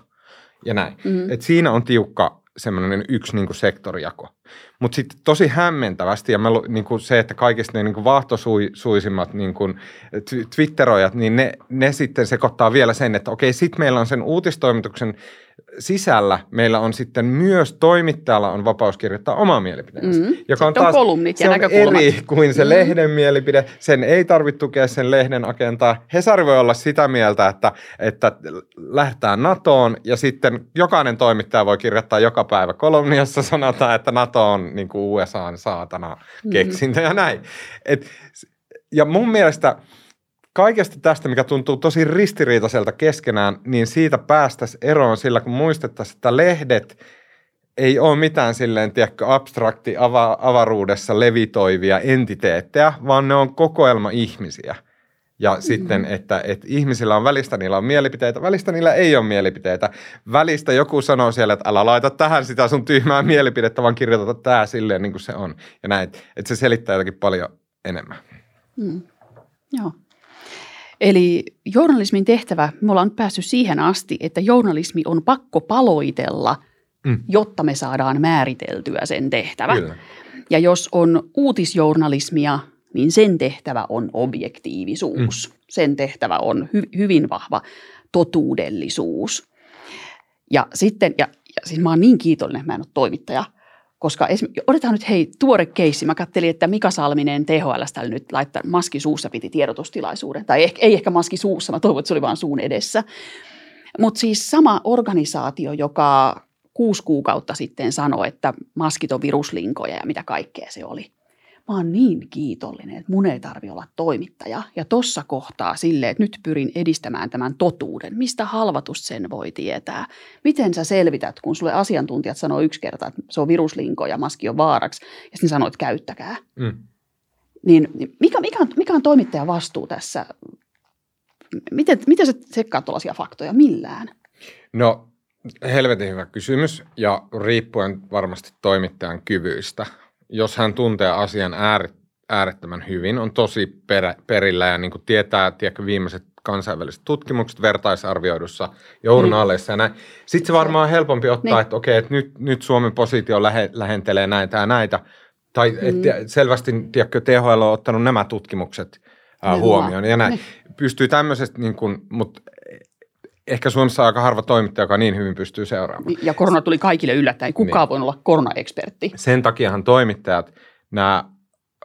ja näin. Mm. Et siinä on tiukka semmoinen yksi niin kuin sektorijako. Mutta sitten tosi hämmentävästi, ja mä, niin kuin se, että kaikista ne niin kuin vaahtosuisimmat niin kuin twitteroijat, niin ne, ne sitten sekoittaa vielä sen, että okei, sitten meillä on sen uutistoimituksen sisällä meillä on sitten myös toimittajalla on vapaus kirjoittaa omaa mielipiteensä, mm. joka on, taas, kolumnit se on eri kuin se mm. lehden mielipide. Sen ei tarvitse tukea sen lehden agentaa. Hesari voi olla sitä mieltä, että, että lähdetään NATOon ja sitten jokainen toimittaja voi kirjoittaa joka päivä kolumni, jossa sanotaan, että NATO on niin kuin USAn saatana mm. keksintö mm. ja näin. Et, ja mun mielestä – kaikesta tästä, mikä tuntuu tosi ristiriitaiselta keskenään, niin siitä päästäisiin eroon sillä, kun muistettaisiin, että lehdet ei ole mitään silleen, tiedätkö, abstrakti ava- avaruudessa levitoivia entiteettejä, vaan ne on kokoelma ihmisiä. Ja mm-hmm. sitten, että, että ihmisillä on välistä, niillä on mielipiteitä, välistä niillä ei ole mielipiteitä. Välistä joku sanoo siellä, että älä laita tähän sitä sun tyhmää mielipidettä, vaan kirjoita tämä silleen niin kuin se on. Ja näin, että se selittää jotakin paljon enemmän. Mm. Joo. Eli journalismin tehtävä, me ollaan päässyt siihen asti, että journalismi on pakko paloitella, mm. jotta me saadaan määriteltyä sen tehtävä. Kyllä. Ja jos on uutisjournalismia, niin sen tehtävä on objektiivisuus. Mm. Sen tehtävä on hy- hyvin vahva totuudellisuus. Ja sitten, ja, ja siis mä oon niin kiitollinen, että mä en ole toimittaja – koska otetaan nyt hei tuore keissi. Mä kattelin, että Mika Salminen THL nyt laittaa maski suussa piti tiedotustilaisuuden. Tai ehkä, ei ehkä maski suussa, mä toivon, että se oli vaan suun edessä. Mutta siis sama organisaatio, joka kuusi kuukautta sitten sanoi, että maskit on viruslinkoja ja mitä kaikkea se oli mä oon niin kiitollinen, että mun ei tarvi olla toimittaja. Ja tossa kohtaa silleen, että nyt pyrin edistämään tämän totuuden. Mistä halvatus sen voi tietää? Miten sä selvität, kun sulle asiantuntijat sanoo yksi kerta, että se on viruslinko ja maski on vaaraksi, ja sitten sanoit käyttäkää. Mm. Niin mikä, mikä, on, mikä on toimittajan vastuu tässä? Miten, miten sä sekkaat tuollaisia faktoja? Millään? No, helvetin hyvä kysymys ja riippuen varmasti toimittajan kyvyistä – jos hän tuntee asian ääret, äärettömän hyvin, on tosi perä, perillä ja niin kuin tietää tiedätkö, viimeiset kansainväliset tutkimukset vertaisarvioidussa journaaleissa mm. ja näin. Sitten se varmaan on helpompi ottaa, niin. että okei, että nyt, nyt Suomen positio lähe, lähentelee näitä ja näitä. Tai mm. että selvästi tiedätkö, THL on ottanut nämä tutkimukset äh, huomioon ja näin. Niin. Pystyy tämmöisestä, niin kuin, mutta ehkä Suomessa aika harva toimittaja, joka niin hyvin pystyy seuraamaan. Ja korona tuli kaikille yllättäen. Kukaan niin. voi olla koronaekspertti. Sen takiahan toimittajat, nämä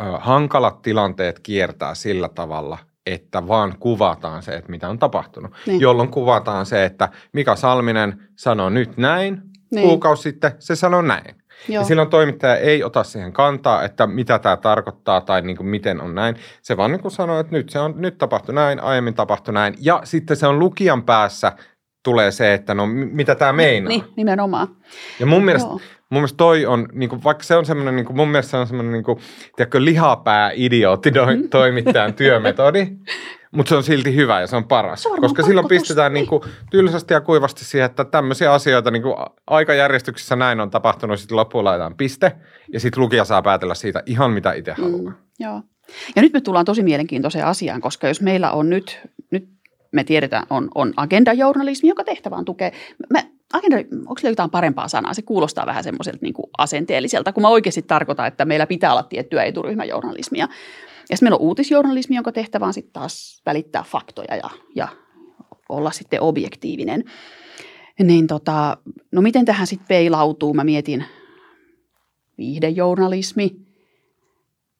ö, hankalat tilanteet kiertää sillä tavalla, että vaan kuvataan se, että mitä on tapahtunut. Niin. Jolloin kuvataan se, että Mika Salminen sanoo nyt näin, niin. kuukausi sitten se sanoo näin. Joo. Ja silloin toimittaja ei ota siihen kantaa, että mitä tämä tarkoittaa tai niin kuin miten on näin. Se vaan niin kuin sanoo, että nyt, se on, nyt tapahtui näin, aiemmin tapahtui näin. Ja sitten se on lukijan päässä tulee se, että no mitä tämä meinaa. Niin, nimenomaan. Ja mun mielestä, mun mielestä toi on, niin kuin, vaikka se on semmoinen, niin kuin, mun mielestä se on semmoinen niin kuin, tiedätkö, lihapää idiootti mm. toimittajan työmetodi, mutta se on silti hyvä ja se on paras. Se on koska silloin pistetään niin kuin, tylsästi ja kuivasti siihen, että tämmöisiä asioita niin kuin, aikajärjestyksessä näin on tapahtunut, sitten loppuun laitetaan piste ja sitten lukija saa päätellä siitä ihan mitä itse mm, haluaa. Joo. Ja nyt me tullaan tosi mielenkiintoiseen asiaan, koska jos meillä on nyt, nyt me tiedetään, on, on agendajournalismi, joka tehtävä on tukea. Me, agenda, onko sillä jotain parempaa sanaa? Se kuulostaa vähän semmoiselta niin asenteelliselta, kun mä oikeasti tarkoitan, että meillä pitää olla tiettyä eturyhmäjournalismia. Ja sitten meillä on uutisjournalismi, jonka tehtävä on sitten taas välittää faktoja ja, ja olla sitten objektiivinen. Niin tota, no miten tähän sitten peilautuu? Mä mietin viihdejournalismi,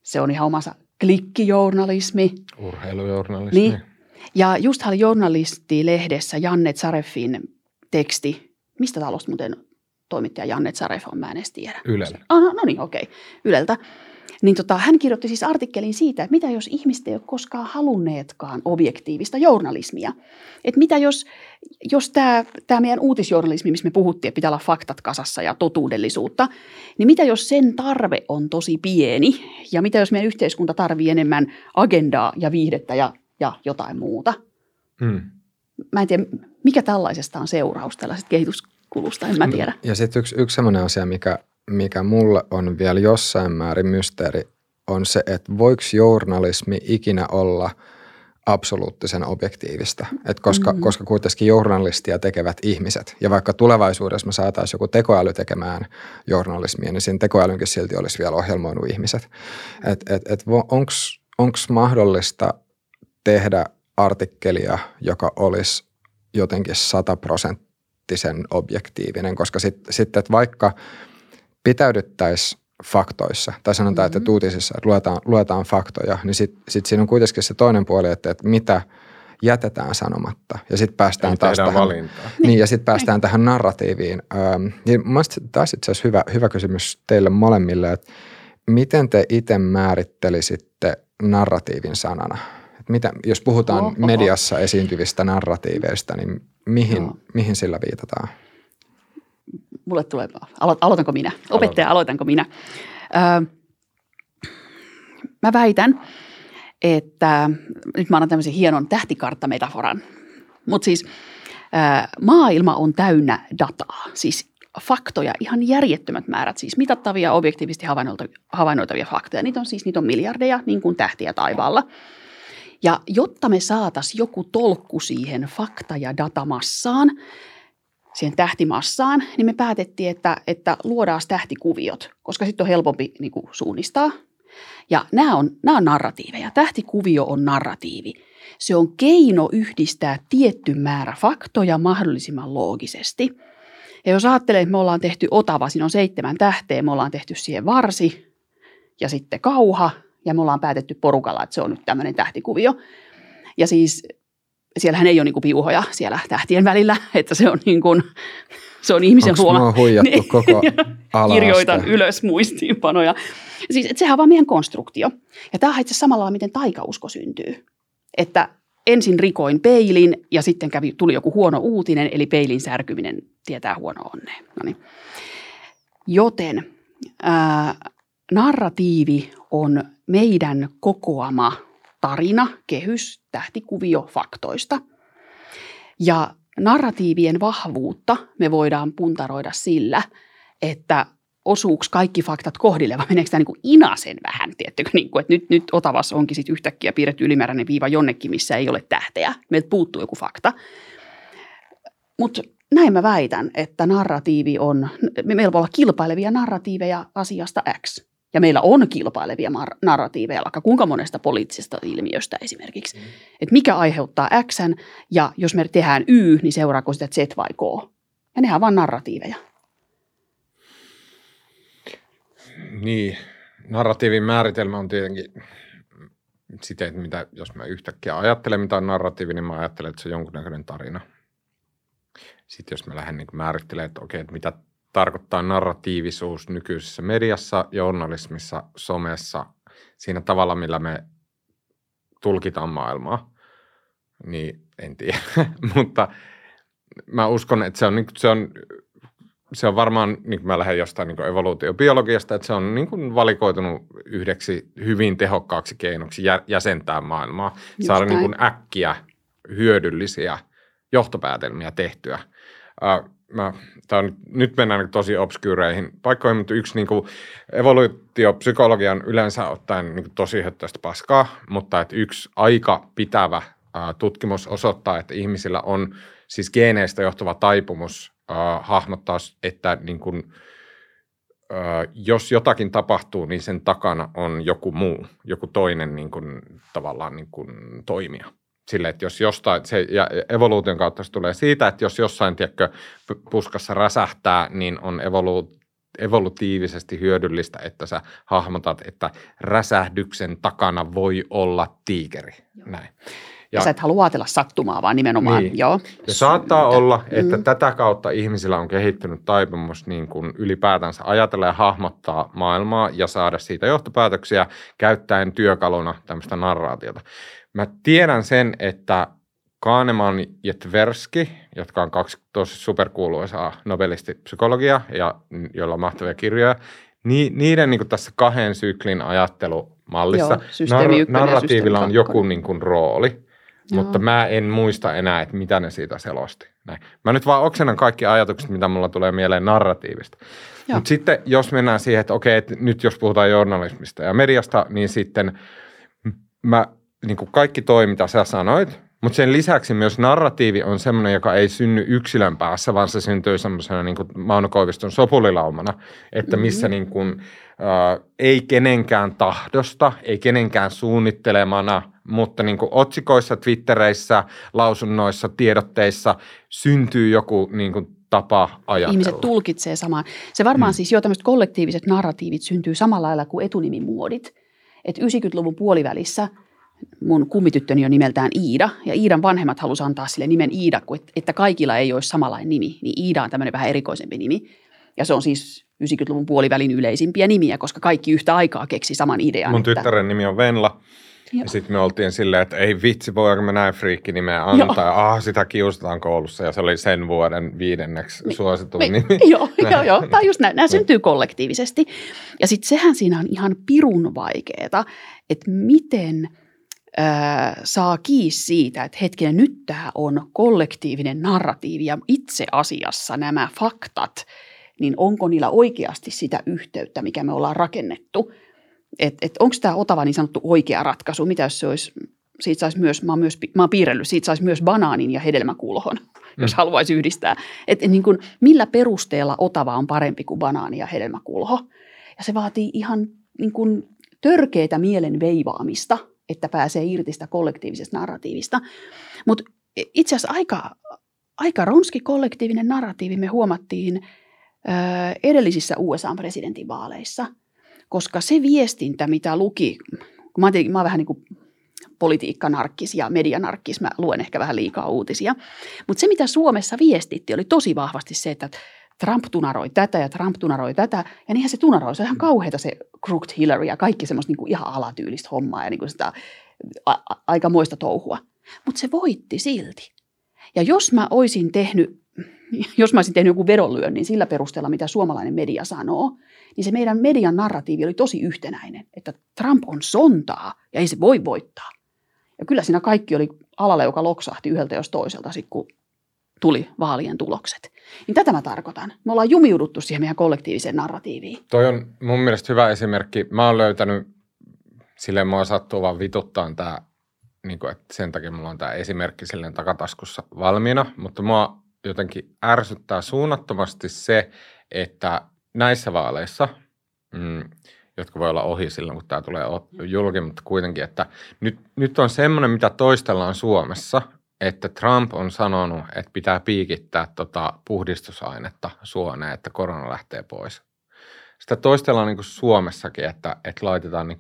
se on ihan omassa klikkijournalismi. Urheilujournalismi. Niin. Ja just oli journalisti-lehdessä Janne Zarefin teksti. Mistä talosta muuten toimittaja Janne Zaref on, mä en edes tiedä. Ylellä. Ah, no, no niin, okei, okay. Yleltä. Niin tota, hän kirjoitti siis artikkelin siitä, että mitä jos ihmiset ei ole koskaan halunneetkaan objektiivista journalismia. Että mitä jos, jos tämä, tämä meidän uutisjournalismi, missä me puhuttiin, että pitää olla faktat kasassa ja totuudellisuutta, niin mitä jos sen tarve on tosi pieni ja mitä jos meidän yhteiskunta tarvii enemmän agendaa ja viihdettä ja, ja jotain muuta. Hmm. Mä en tiedä, mikä tällaisesta on seuraus, tällaiset kehityskulusta, en mä tiedä. Ja sitten yksi, yksi sellainen asia, mikä mikä mulle on vielä jossain määrin mysteeri, on se, että voiko journalismi ikinä olla absoluuttisen objektiivista. Et koska, mm-hmm. koska kuitenkin journalistia tekevät ihmiset. Ja vaikka tulevaisuudessa me saataisiin joku tekoäly tekemään journalismia, niin siinä tekoälynkin silti olisi vielä ohjelmoinut ihmiset. Et, et, et Onko mahdollista tehdä artikkelia, joka olisi jotenkin sataprosenttisen objektiivinen, koska sitten sit, että vaikka – pitäydyttäisiin faktoissa, tai sanotaan, mm-hmm. että uutisissa että luetaan, luetaan faktoja, niin sitten sit siinä on kuitenkin se toinen puoli, että, että mitä jätetään sanomatta. Ja sitten päästään Eli taas tähän, valintaa. Niin, ja sitten päästään niin. tähän narratiiviin. Ähm, niin mielestäni taas itse asiassa hyvä, hyvä kysymys teille molemmille, että miten te itse määrittelisitte narratiivin sanana? että mitä, jos puhutaan mediassa esiintyvistä narratiiveista, niin mihin, mihin sillä viitataan? Mulle tulee, alo, aloitanko minä? Opettaja, aloitanko minä? Öö, mä väitän, että nyt mä annan tämmöisen hienon tähtikarttametaforan. Mutta siis öö, maailma on täynnä dataa, siis faktoja, ihan järjettömät määrät, siis mitattavia, objektiivisesti havainnoitavia faktoja. Niitä on siis niitä on miljardeja, niin kuin tähtiä taivaalla. Ja jotta me saataisiin joku tolkku siihen fakta- ja datamassaan, siihen tähtimassaan, niin me päätettiin, että, että luodaan tähtikuviot, koska sitten on helpompi niin kuin, suunnistaa. Ja nämä on, nämä on narratiiveja. Tähtikuvio on narratiivi. Se on keino yhdistää tietty määrä faktoja mahdollisimman loogisesti. Ja jos ajattelee, että me ollaan tehty otava, siinä on seitsemän tähteä, me ollaan tehty siihen varsi ja sitten kauha, ja me ollaan päätetty porukalla, että se on nyt tämmöinen tähtikuvio. Ja siis siellähän ei ole niin kuin piuhoja siellä tähtien välillä, [laughs] että se on, niin kuin, se on ihmisen Onks huoma. huijattu niin, koko? [laughs] Kirjoitan ylös muistiinpanoja. Siis, että sehän on vaan meidän konstruktio. Ja tämä on itse samalla miten taikausko syntyy. Että ensin rikoin peilin ja sitten kävi, tuli joku huono uutinen, eli peilin särkyminen tietää huono onnea. No niin. Joten ää, narratiivi on meidän kokoama tarina, kehys, tähtikuvio faktoista. Ja narratiivien vahvuutta me voidaan puntaroida sillä, että osuuks kaikki faktat kohdille vai meneekö tämä niin inasen vähän, tiettykö, niin kuin, että nyt, nyt Otavassa onkin sitten yhtäkkiä piirretty ylimääräinen viiva jonnekin, missä ei ole tähteä. Meiltä puuttuu joku fakta. Mutta näin mä väitän, että narratiivi on, meillä voi olla kilpailevia narratiiveja asiasta X. Ja meillä on kilpailevia mar- narratiiveja, vaikka kuinka monesta poliittisesta ilmiöstä esimerkiksi. Mm. Että mikä aiheuttaa X, ja jos me tehdään Y, niin seuraako sitä Z vai K? Ja nehän on vain narratiiveja. Niin, narratiivin määritelmä on tietenkin sitä, että mitä, jos mä yhtäkkiä ajattelen, mitä on narratiivi, niin mä ajattelen, että se on jonkunnäköinen tarina. Sitten jos mä lähden niin määrittelemään, että okei, että mitä tarkoittaa narratiivisuus nykyisessä mediassa, journalismissa, somessa, siinä tavalla, millä me tulkitaan maailmaa, niin en tiedä. [laughs] Mutta mä uskon, että se on, se on, se on varmaan, niin kuin mä lähden jostain niin evoluutiobiologiasta, että se on niin kuin valikoitunut yhdeksi hyvin tehokkaaksi keinoksi jäsentää maailmaa, Just saada niin kuin äkkiä hyödyllisiä johtopäätelmiä tehtyä mä, on, nyt mennään niin tosi obskyreihin paikkoihin, mutta yksi niin kuin evoluutiopsykologian yleensä ottaen niin kuin tosi höttöistä paskaa, mutta että yksi aika pitävä ää, tutkimus osoittaa, että ihmisillä on siis geeneistä johtuva taipumus ää, hahmottaa, että niin kuin, ää, jos jotakin tapahtuu, niin sen takana on joku muu, joku toinen niin kuin, tavallaan niin kuin, toimija. Sille, että jos jostain, se, ja evoluution kautta se tulee siitä, että jos jossain, tiedätkö, puskassa räsähtää, niin on evolu, evolutiivisesti hyödyllistä, että sä hahmotat, että räsähdyksen takana voi olla tiikeri. Näin. Ja, ja sä et halua ajatella sattumaa, vaan nimenomaan, niin. joo. Ja saattaa mm. olla, että mm. tätä kautta ihmisillä on kehittynyt taipumus niin kuin ylipäätänsä ajatella ja hahmottaa maailmaa ja saada siitä johtopäätöksiä käyttäen työkaluna tämmöistä narraatiota. Mä tiedän sen, että Kahneman ja Tversky, jotka on kaksi tosi superkuuluisaa nobelistipsykologia ja joilla on mahtavia kirjoja, ni, niiden niin tässä kahden syklin ajattelumallissa Joo, nar- narratiivilla on joku niin kuin, rooli. Joo. Mutta mä en muista enää, että mitä ne siitä selosti. Näin. Mä nyt vaan oksennan kaikki ajatukset, mitä mulla tulee mieleen narratiivista. Mutta sitten jos mennään siihen, että okei, että nyt jos puhutaan journalismista ja mediasta, niin sitten mä, niin kuin kaikki toi, mitä sä sanoit, mutta sen lisäksi myös narratiivi on semmoinen, joka ei synny yksilön päässä, vaan se syntyy semmoisena niin kuin Mauno Koiviston sopulilaumana, että missä mm-hmm. niin kuin, äh, ei kenenkään tahdosta, ei kenenkään suunnittelemana, mutta niin kuin otsikoissa, twittereissä, lausunnoissa, tiedotteissa syntyy joku niin kuin tapa ajatella. Ihmiset tulkitsee samaan. Se varmaan hmm. siis jo tämmöiset kollektiiviset narratiivit syntyy samalla lailla kuin etunimimuodit. Että 90-luvun puolivälissä – mun kummityttöni on nimeltään Iida, ja Iidan vanhemmat halusivat antaa sille nimen Iida, että kaikilla ei olisi samanlainen nimi, niin Iida on tämmöinen vähän erikoisempi nimi. Ja se on siis 90-luvun puolivälin yleisimpiä nimiä, koska kaikki yhtä aikaa keksi saman idean. Mun että... tyttären nimi on Venla. Joo. Ja sitten me oltiin silleen, että ei vitsi, voiko me näin friikkinimeä antaa. Joo. Ah, sitä kiusataan koulussa ja se oli sen vuoden viidenneksi niin, suosittu me, nimi. [laughs] Joo, joo, joo. Tämä just näin. Nämä syntyy kollektiivisesti. Ja sitten sehän siinä on ihan pirun vaikeeta, että miten – saa kiinni siitä, että hetkinen, nyt tämä on kollektiivinen narratiivi ja itse asiassa nämä faktat, niin onko niillä oikeasti sitä yhteyttä, mikä me ollaan rakennettu. Että et onko tämä Otava niin sanottu oikea ratkaisu, mitä jos se olisi, siitä saisi myös, mä oon, myös, mä oon piirrellyt, siitä saisi myös banaanin ja hedelmäkulhon, mm. jos haluaisi yhdistää. Että niin kuin, millä perusteella Otava on parempi kuin banaani ja hedelmäkulho. Ja se vaatii ihan niin kuin, törkeitä mielen veivaamista – että pääsee irti sitä kollektiivisesta narratiivista. Mutta itse asiassa aika, aika ronski kollektiivinen narratiivi me huomattiin ö, edellisissä USA-presidentinvaaleissa, koska se viestintä, mitä luki, kun mä, mä oon vähän niin kuin politiikkanarkkis ja medianarkkis, mä luen ehkä vähän liikaa uutisia, mutta se mitä Suomessa viestitti oli tosi vahvasti se, että Trump tunaroi tätä ja Trump tunaroi tätä. Ja niinhän se tunaroi. Se on ihan kauheata se Crooked Hillary ja kaikki semmoista niin kuin ihan alatyylistä hommaa ja niin kuin sitä a- a- aikamoista touhua. Mutta se voitti silti. Ja jos mä olisin tehnyt, jos mä olisin tehnyt joku vedonlyönnin sillä perusteella, mitä suomalainen media sanoo, niin se meidän median narratiivi oli tosi yhtenäinen, että Trump on sontaa ja ei se voi voittaa. Ja kyllä siinä kaikki oli alalla, joka loksahti yhdeltä jos toiselta, kun tuli vaalien tulokset. Niin tätä mä tarkoitan. Me ollaan jumiuduttu siihen meidän kollektiiviseen narratiiviin. Toi on mun mielestä hyvä esimerkki. Mä oon löytänyt, silleen mua sattuu vaan vituttaa tämä, niin että sen takia mulla on tämä esimerkki silleen takataskussa valmiina, mutta mua jotenkin ärsyttää suunnattomasti se, että näissä vaaleissa, mm, jotka voi olla ohi silloin, kun tämä tulee julki, mutta kuitenkin, että nyt, nyt on semmoinen, mitä toistellaan Suomessa, että Trump on sanonut, että pitää piikittää tota puhdistusainetta suoneen, että korona lähtee pois. Sitä toistellaan niin Suomessakin, että, että laitetaan niin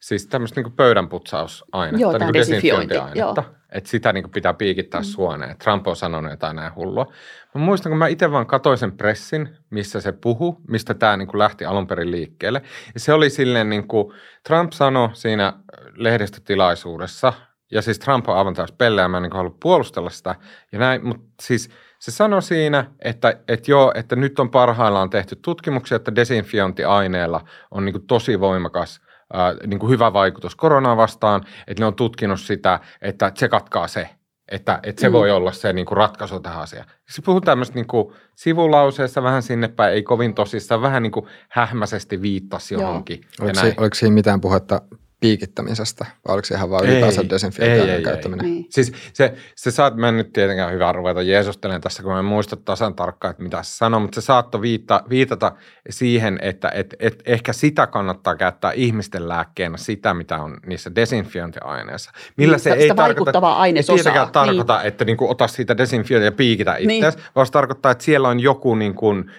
siis tämmöistä niin pöydänputsausainetta, Joo, niin desinfiointiainetta. Että sitä niin pitää piikittää mm. suoneen. Trump on sanonut jotain näin hullua. Mä muistan, kun mä itse vaan katsoin sen pressin, missä se puhu, mistä tämä niin lähti alun perin liikkeelle. Ja se oli silleen, niin kuin Trump sanoi siinä lehdistötilaisuudessa, ja siis Trump on aivan taas pelleä, mä en niin halua puolustella sitä. Ja näin, mutta siis se sanoi siinä, että, että joo, että nyt on parhaillaan tehty tutkimuksia, että desinfiointiaineella on niin tosi voimakas ää, niin kuin hyvä vaikutus koronaa vastaan, että ne on tutkinut sitä, että se katkaa se, että, että se mm. voi olla se niin kuin ratkaisu tähän asiaan. Se puhuu tämmöistä niin kuin sivulauseessa vähän sinne päin, ei kovin tosissaan, vähän niin kuin hähmäisesti viittasi johonkin. Oliko, se, oliko siinä mitään puhetta piikittämisestä, vai oliko se ihan vaan ylipäänsä desinfiointia käyttäminen? Ei. Niin. Siis se, se saat, mä en nyt tietenkään hyvä ruveta jeesustelemaan tässä, kun mä en muista tasan tarkkaan, että mitä se sanoo, mutta se saattoi viitta, viitata siihen, että et, et ehkä sitä kannattaa käyttää ihmisten lääkkeenä sitä, mitä on niissä desinfiointiaineissa. Millä niin, se ei tarkoita, ainesosaa. ei tietenkään tarkoita, niin. että niinku ota siitä desinfiointia ja piikitä itseäsi, niin. vaan se tarkoittaa, että siellä on joku niin kuin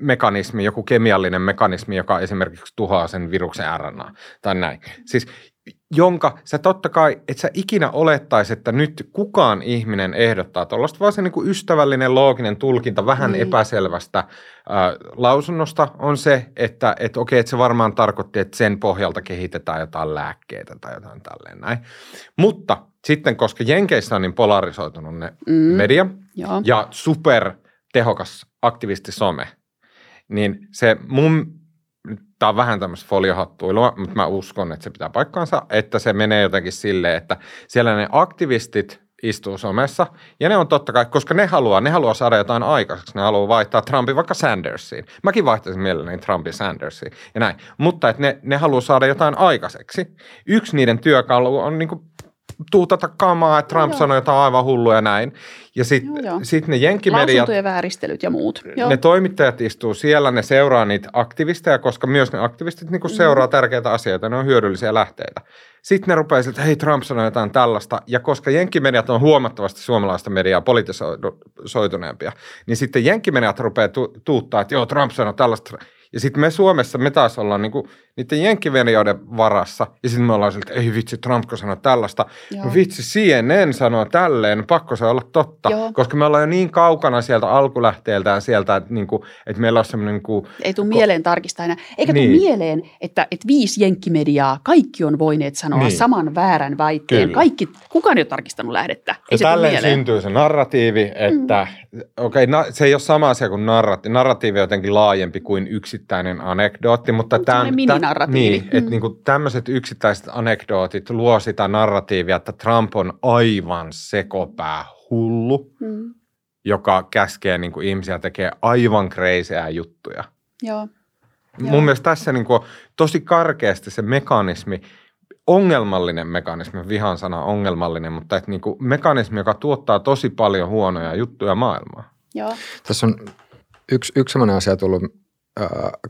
mekanismi, joku kemiallinen mekanismi, joka esimerkiksi tuhoaa sen viruksen RNA tai näin. Siis jonka sä totta kai, et sä ikinä olettaisi, että nyt kukaan ihminen ehdottaa tuollaista, vaan se niin kuin ystävällinen looginen tulkinta vähän niin. epäselvästä äh, lausunnosta on se, että et okei, että se varmaan tarkoitti, että sen pohjalta kehitetään jotain lääkkeitä tai jotain tälleen näin. Mutta sitten, koska Jenkeissä on niin polarisoitunut ne mm. media Joo. ja super tehokas aktivistisome – niin se mun, tämä on vähän tämmöistä foliohattuilua, mutta mä uskon, että se pitää paikkaansa, että se menee jotenkin silleen, että siellä ne aktivistit istuu somessa, ja ne on totta kai, koska ne haluaa, ne haluaa saada jotain aikaiseksi, ne haluaa vaihtaa Trumpin vaikka Sandersiin. Mäkin vaihtaisin mielelläni Trumpin Sandersiin ja näin, mutta että ne, ne haluaa saada jotain aikaiseksi. Yksi niiden työkalu on niin tuutata kamaa, että Trump sanoi jotain aivan hullua ja näin. Ja sitten sit ne jenkkimediat... Lausuntojen vääristelyt ja muut. Joo. Ne toimittajat istuu siellä, ne seuraa niitä aktivisteja, koska myös ne aktivistit niin mm. seuraa tärkeitä asioita, ne on hyödyllisiä lähteitä. Sitten ne rupeaa että hei Trump sanoi jotain tällaista, ja koska jenkkimediat on huomattavasti suomalaista mediaa politisoituneempia, niin sitten jenkkimediat rupeaa tu- tuuttaa, että joo Trump sanoi tällaista, ja sitten me Suomessa, me taas ollaan niinku niiden jenkkivenioiden varassa. Ja sitten me ollaan siltä, ei vitsi, Trump sanoi tällaista. Joo. No vitsi, CNN sanoo tälleen, pakko se olla totta. Joo. Koska me ollaan jo niin kaukana sieltä alkulähteeltään sieltä, että, niinku, että meillä on semmoinen... Niinku, ei tule ko- mieleen tarkistaa enää. Eikä niin. tule mieleen, että, että viisi jenkkimediaa, kaikki on voineet sanoa niin. saman väärän väitteen. Kyllä. Kaikki, kukaan ei ole tarkistanut lähdettä. Ei ja se tälleen syntyy se narratiivi, että mm. okei, okay, na, se ei ole sama asia kuin narratiivi. Narratiivi on jotenkin laajempi kuin yksittäinen anekdootti, mutta tämä narratiivi. Niin, mm. että niinku tämmöiset yksittäiset anekdootit luo sitä narratiivia, että Trump on aivan sekopää hullu, mm. joka käskee niinku ihmisiä tekee aivan kreisiä juttuja. Joo. Mun Joo. mielestä tässä niinku tosi karkeasti se mekanismi, ongelmallinen mekanismi, vihan sana ongelmallinen, mutta että niinku mekanismi, joka tuottaa tosi paljon huonoja juttuja maailmaan. Joo. Tässä on yksi, yksi sellainen asia tullut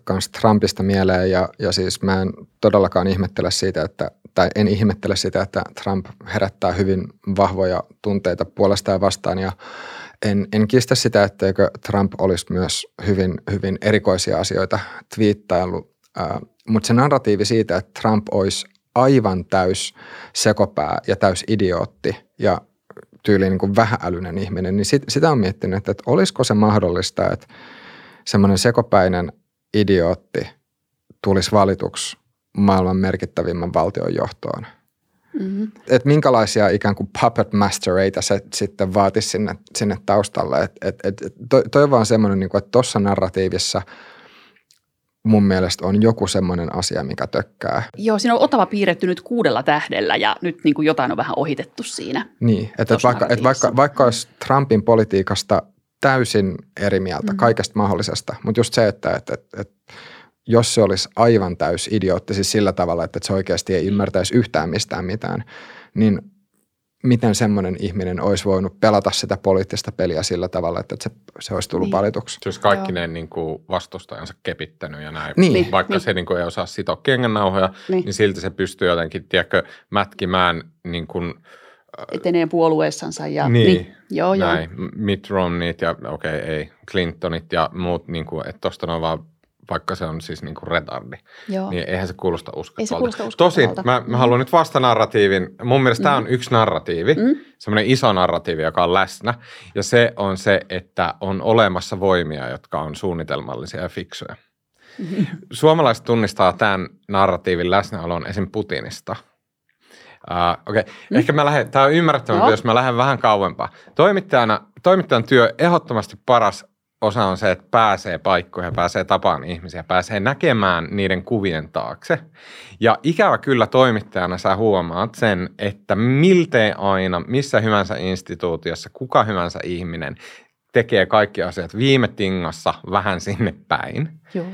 kans Trumpista mieleen ja, ja siis mä en todellakaan ihmettele siitä, että, tai en ihmettele sitä, että Trump herättää hyvin vahvoja tunteita puolesta ja vastaan ja en, en kistä sitä, etteikö Trump olisi myös hyvin, hyvin erikoisia asioita twiittaillut, mutta se narratiivi siitä, että Trump olisi aivan täys sekopää ja täys idiootti ja tyyliin niin vähäälyinen ihminen, niin sit, sitä on miettinyt, että, että olisiko se mahdollista, että semmoinen sekopäinen idiootti tulisi valituksi maailman merkittävimmän valtion johtoon. Mm-hmm. Että minkälaisia ikään kuin puppet mastereita se sitten vaatisi sinne, sinne taustalle. Et, et, et, toi, toi on vaan semmoinen, niin kuin, että tuossa narratiivissa mun mielestä on joku semmoinen asia, mikä tökkää. Joo, siinä on Otava piirretty nyt kuudella tähdellä ja nyt niin kuin jotain on vähän ohitettu siinä. Niin, että et vaikka, et vaikka, vaikka olisi Trumpin politiikasta täysin eri mieltä mm. kaikesta mahdollisesta, mutta just se, että, että, että, että jos se olisi aivan täys idiootti, siis sillä tavalla, että se oikeasti ei ymmärtäisi yhtään mistään mitään, niin miten semmoinen ihminen olisi voinut pelata sitä poliittista peliä sillä tavalla, että se, se olisi tullut niin. valituksi. Siis kaikki ne niin kuin vastustajansa kepittänyt ja näin. Niin. Vaikka niin. se niin kuin ei osaa sitoa kengännauhoja, niin. niin silti se pystyy jotenkin, tiedätkö, mätkimään niin kuin – etenee puolueessansa. Ja, niin, niin joo, näin. Joo. Mitt Romneyt ja okei, okay, ei, Clintonit ja muut, niin kuin, että tuosta on vaan vaikka se on siis niin kuin retardi, Joo. niin eihän se kuulosta uskottavalta. Ei se kuulosta uskottavalta. Tosin mä, mä haluan nyt vasta narratiivin. Mun mielestä mm. tämä on yksi narratiivi, mm. semmoinen iso narratiivi, joka on läsnä. Ja se on se, että on olemassa voimia, jotka on suunnitelmallisia ja fiksuja. Mm-hmm. Suomalaiset tunnistaa tämän narratiivin läsnäolon esim. Putinista – Uh, Okei, okay. mm. ehkä mä lähden, tämä on ymmärrettävää, jos mä lähden vähän kauempaa. Toimittajana, toimittajan työ ehdottomasti paras osa on se, että pääsee paikkoihin, pääsee tapaan ihmisiä, pääsee näkemään niiden kuvien taakse. Ja ikävä kyllä toimittajana sä huomaat sen, että miltei aina, missä hyvänsä instituutiossa, kuka hyvänsä ihminen tekee kaikki asiat viime tingassa vähän sinne päin. Joo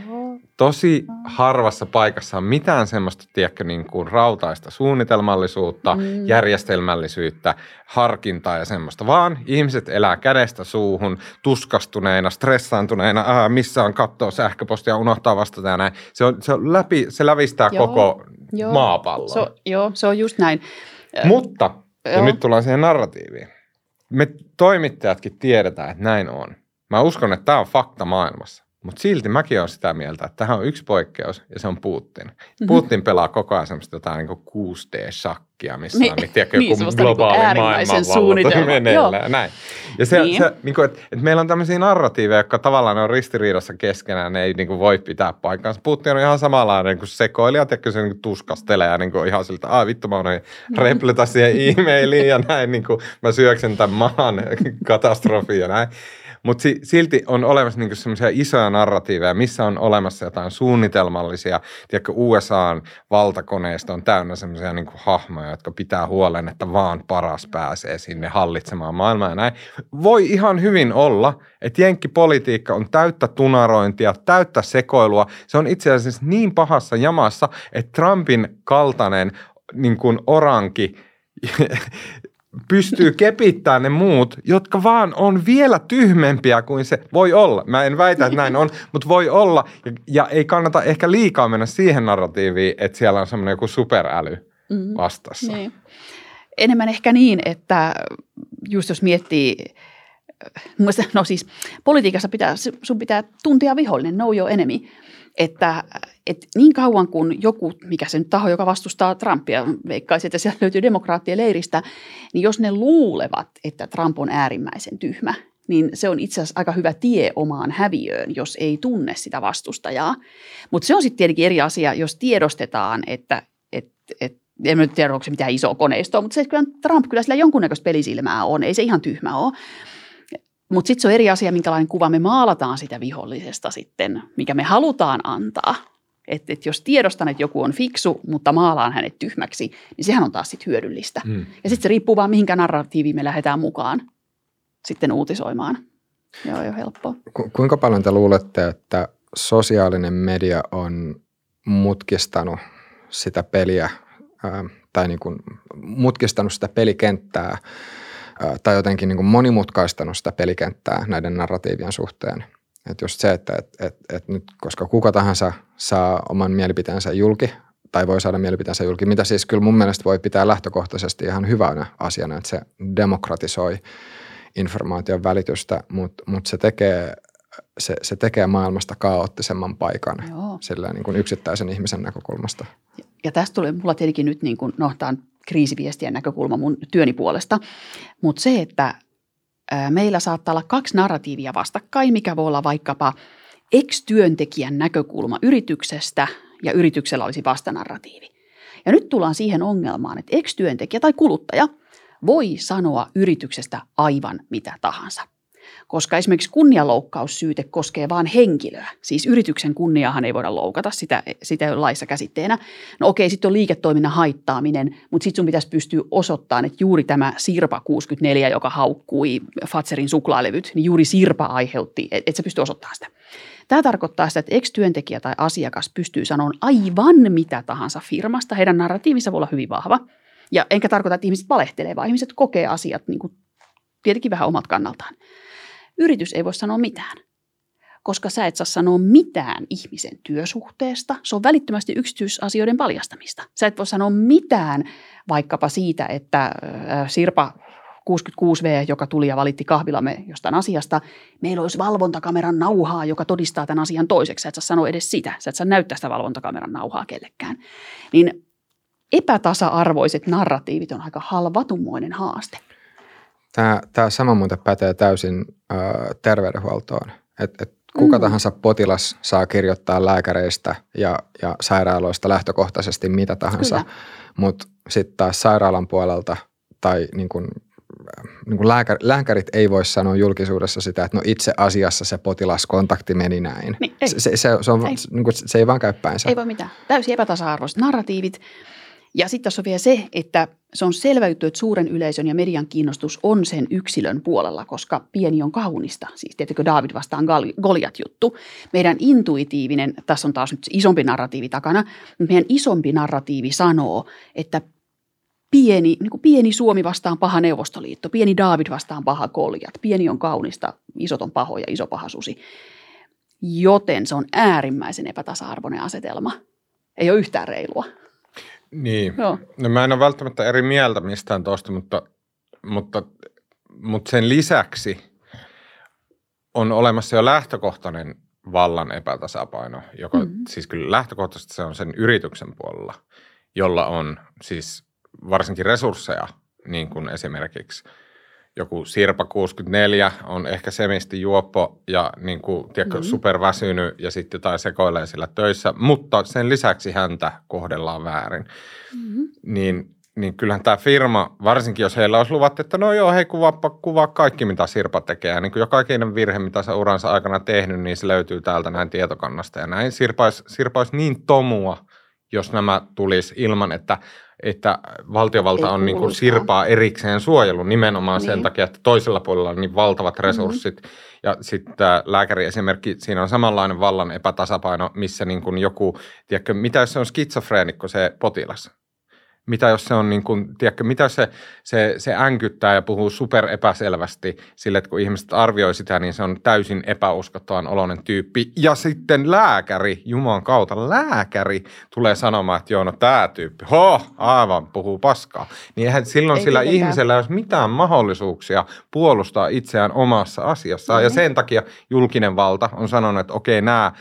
tosi harvassa paikassa on mitään semmoista, tiedätkö, niin kuin rautaista suunnitelmallisuutta, mm. järjestelmällisyyttä, harkintaa ja semmoista, vaan ihmiset elää kädestä suuhun, tuskastuneina, stressaantuneina, ää, missä on kattoa sähköpostia, unohtaa vastata ja näin. Se, on, se, on läpi, se lävistää joo, koko joo, maapallon. Se, joo, se on just näin. Mutta, ja joo. nyt tullaan siihen narratiiviin. Me toimittajatkin tiedetään, että näin on. Mä uskon, että tämä on fakta maailmassa. Mutta silti mäkin olen sitä mieltä, että tähän on yksi poikkeus ja se on Putin. Mm-hmm. Putin pelaa koko ajan semmoista jotain niin 6D-shakkia, missä niin, on niin, tiedätkö, niin, joku niinku globaali niin maailmanvalvonta [laughs] meneillään. Näin. Ja se, niin. se niin kuin, että, että meillä on tämmöisiä narratiiveja, jotka tavallaan on ristiriidassa keskenään, ne ei niin kuin, voi pitää paikkaansa. Putin on ihan samanlainen kuin sekoilija, tiedätkö, se niin kuin, tuskastelee ja niin kuin, ihan siltä, että vittu mä unoin repleta siihen e-mailiin ja näin, niin kuin, mä syöksen tämän maan [laughs] katastrofiin ja näin. Mutta si- silti on olemassa niinku semmoisia isoja narratiiveja, missä on olemassa jotain suunnitelmallisia. Tiedätkö, USAn valtakoneista on täynnä semmoisia niinku hahmoja, jotka pitää huolen, että vaan paras pääsee sinne hallitsemaan maailmaa ja näin. Voi ihan hyvin olla, että jenkkipolitiikka on täyttä tunarointia, täyttä sekoilua. Se on itse asiassa niin pahassa jamassa, että Trumpin kaltainen niin kuin oranki pystyy kepittämään ne muut, jotka vaan on vielä tyhmempiä kuin se voi olla. Mä en väitä, että näin on, mutta voi olla. Ja, ja ei kannata ehkä liikaa mennä siihen narratiiviin, että siellä on semmoinen joku superäly mm-hmm. vastassa. Niin. Enemmän ehkä niin, että just jos miettii no siis politiikassa pitää, sun pitää tuntea vihollinen, know your enemy että, että niin kauan kuin joku, mikä se nyt taho, joka vastustaa Trumpia, veikkaisi, että sieltä löytyy demokraattien leiristä, niin jos ne luulevat, että Trump on äärimmäisen tyhmä, niin se on itse asiassa aika hyvä tie omaan häviöön, jos ei tunne sitä vastustajaa. Mutta se on sitten tietenkin eri asia, jos tiedostetaan, että et, et, en nyt tiedä, onko se mitään isoa koneistoa, mutta se, että Trump kyllä sillä jonkunnäköistä pelisilmää on, ei se ihan tyhmä ole. Mutta sitten se on eri asia, minkälainen kuva me maalataan sitä vihollisesta sitten, mikä me halutaan antaa. Että et jos tiedostan, että joku on fiksu, mutta maalaan hänet tyhmäksi, niin sehän on taas sitten hyödyllistä. Mm. Ja sitten se riippuu vaan, mihinkä narratiiviin me lähdetään mukaan sitten uutisoimaan. Joo, jo helppoa. Ku, kuinka paljon te luulette, että sosiaalinen media on mutkistanut sitä peliä ää, tai niin kuin mutkistanut sitä pelikenttää – tai jotenkin niin kuin monimutkaistanut sitä pelikenttää näiden narratiivien suhteen. Että just se, että et, et, et nyt, koska kuka tahansa saa oman mielipiteensä julki, tai voi saada mielipiteensä julki, mitä siis kyllä mun mielestä voi pitää lähtökohtaisesti ihan hyvänä asiana, että se demokratisoi informaation välitystä, mutta mut se tekee se, se tekee maailmasta kaoottisemman paikan sillä niin kuin yksittäisen ihmisen näkökulmasta. Ja, ja tästä tulee mulla tietenkin nyt, niin kuin, no tämä on kriisiviestien näkökulma mun työni puolesta. Mutta se, että meillä saattaa olla kaksi narratiivia vastakkain, mikä voi olla vaikkapa ex-työntekijän näkökulma yrityksestä ja yrityksellä olisi vastanarratiivi. Ja nyt tullaan siihen ongelmaan, että ex-työntekijä tai kuluttaja voi sanoa yrityksestä aivan mitä tahansa – koska esimerkiksi kunnianloukkaussyyte koskee vain henkilöä. Siis yrityksen kunniahan ei voida loukata, sitä, sitä laissa käsitteenä. No okei, sitten on liiketoiminnan haittaaminen, mutta sitten sun pitäisi pystyä osoittamaan, että juuri tämä Sirpa 64, joka haukkui Fatserin suklaalevyt, niin juuri Sirpa aiheutti, että et sä pystyy osoittamaan sitä. Tämä tarkoittaa sitä, että ex-työntekijä tai asiakas pystyy sanomaan aivan mitä tahansa firmasta. Heidän narratiivinsa voi olla hyvin vahva. Ja enkä tarkoita, että ihmiset valehtelee, vaan ihmiset kokee asiat niin kuin, tietenkin vähän omat kannaltaan. Yritys ei voi sanoa mitään, koska sä et saa sanoa mitään ihmisen työsuhteesta. Se on välittömästi yksityisasioiden paljastamista. Sä et voi sanoa mitään vaikkapa siitä, että äh, Sirpa 66V, joka tuli ja valitti kahvilamme jostain asiasta, meillä olisi valvontakameran nauhaa, joka todistaa tämän asian toiseksi. Sä et saa sanoa edes sitä. Sä et saa näyttää sitä valvontakameran nauhaa kellekään. Niin epätasa-arvoiset narratiivit on aika halvatummoinen haaste. Tämä, tämä sama muuten pätee täysin ö, terveydenhuoltoon. Et, et kuka mm. tahansa potilas saa kirjoittaa lääkäreistä ja, ja sairaaloista lähtökohtaisesti mitä tahansa, mutta sitten taas sairaalan puolelta tai niin kun, niin kun lääkär, lääkärit ei voi sanoa julkisuudessa sitä, että no itse asiassa se potilaskontakti meni näin. Niin, ei. Se, se, se, on, ei. Niin kun, se ei vaan käy päinsä. Ei voi mitään. Täysin epätasa-arvoiset narratiivit. Ja sitten tässä on vielä se, että se on selvä juttu, että suuren yleisön ja median kiinnostus on sen yksilön puolella, koska pieni on kaunista. Siis tietenkin David vastaan Goliat juttu. Meidän intuitiivinen, tässä on taas nyt isompi narratiivi takana, mutta meidän isompi narratiivi sanoo, että pieni, niin kuin pieni Suomi vastaan paha Neuvostoliitto, pieni David vastaan paha Goliat, pieni on kaunista, isot on pahoja, iso paha susi. Joten se on äärimmäisen epätasa-arvoinen asetelma. Ei ole yhtään reilua. Niin, Joo. no mä en ole välttämättä eri mieltä mistään tuosta, mutta, mutta, mutta sen lisäksi on olemassa jo lähtökohtainen vallan epätasapaino, joka mm-hmm. siis kyllä lähtökohtaisesti se on sen yrityksen puolella, jolla on siis varsinkin resursseja, niin kuin esimerkiksi – joku Sirpa 64 on ehkä semisti juoppo ja niin kuin, tiedätkö, mm-hmm. superväsynyt ja sitten jotain sekoilee sillä töissä, mutta sen lisäksi häntä kohdellaan väärin. Mm-hmm. Niin, niin kyllähän tämä firma, varsinkin jos heillä olisi luvattu, että no joo, hei kuvaa, kuvaa kaikki mitä Sirpa tekee. Niin kuin joka ikinen virhe, mitä se uransa aikana tehnyt, niin se löytyy täältä näin tietokannasta ja näin. Sirpa olisi, Sirpa olisi niin tomua, jos nämä tulisi ilman, että että valtiovalta Ei on niin kuin sirpaa erikseen suojelu nimenomaan niin. sen takia, että toisella puolella on niin valtavat mm-hmm. resurssit. Mm-hmm. Ja sitten tämä lääkäriesimerkki, siinä on samanlainen vallan epätasapaino, missä niin kuin joku, tiedätkö, mitä jos se on skitsofreenikko se potilas? Mitä jos se on niin kuin, tiedätkö, mitä jos se, se, se änkyttää ja puhuu super epäselvästi sille, että kun ihmiset arvioi sitä, niin se on täysin epäuskottavan oloinen tyyppi. Ja sitten lääkäri, Jumalan kautta lääkäri, tulee sanomaan, että joo, no tämä tyyppi, ho, aivan, puhuu paskaa. Niin eihän silloin ei sillä tietenkään. ihmisellä olisi mitään mahdollisuuksia puolustaa itseään omassa asiassaan. Mm-hmm. Ja sen takia julkinen valta on sanonut, että okei, nämä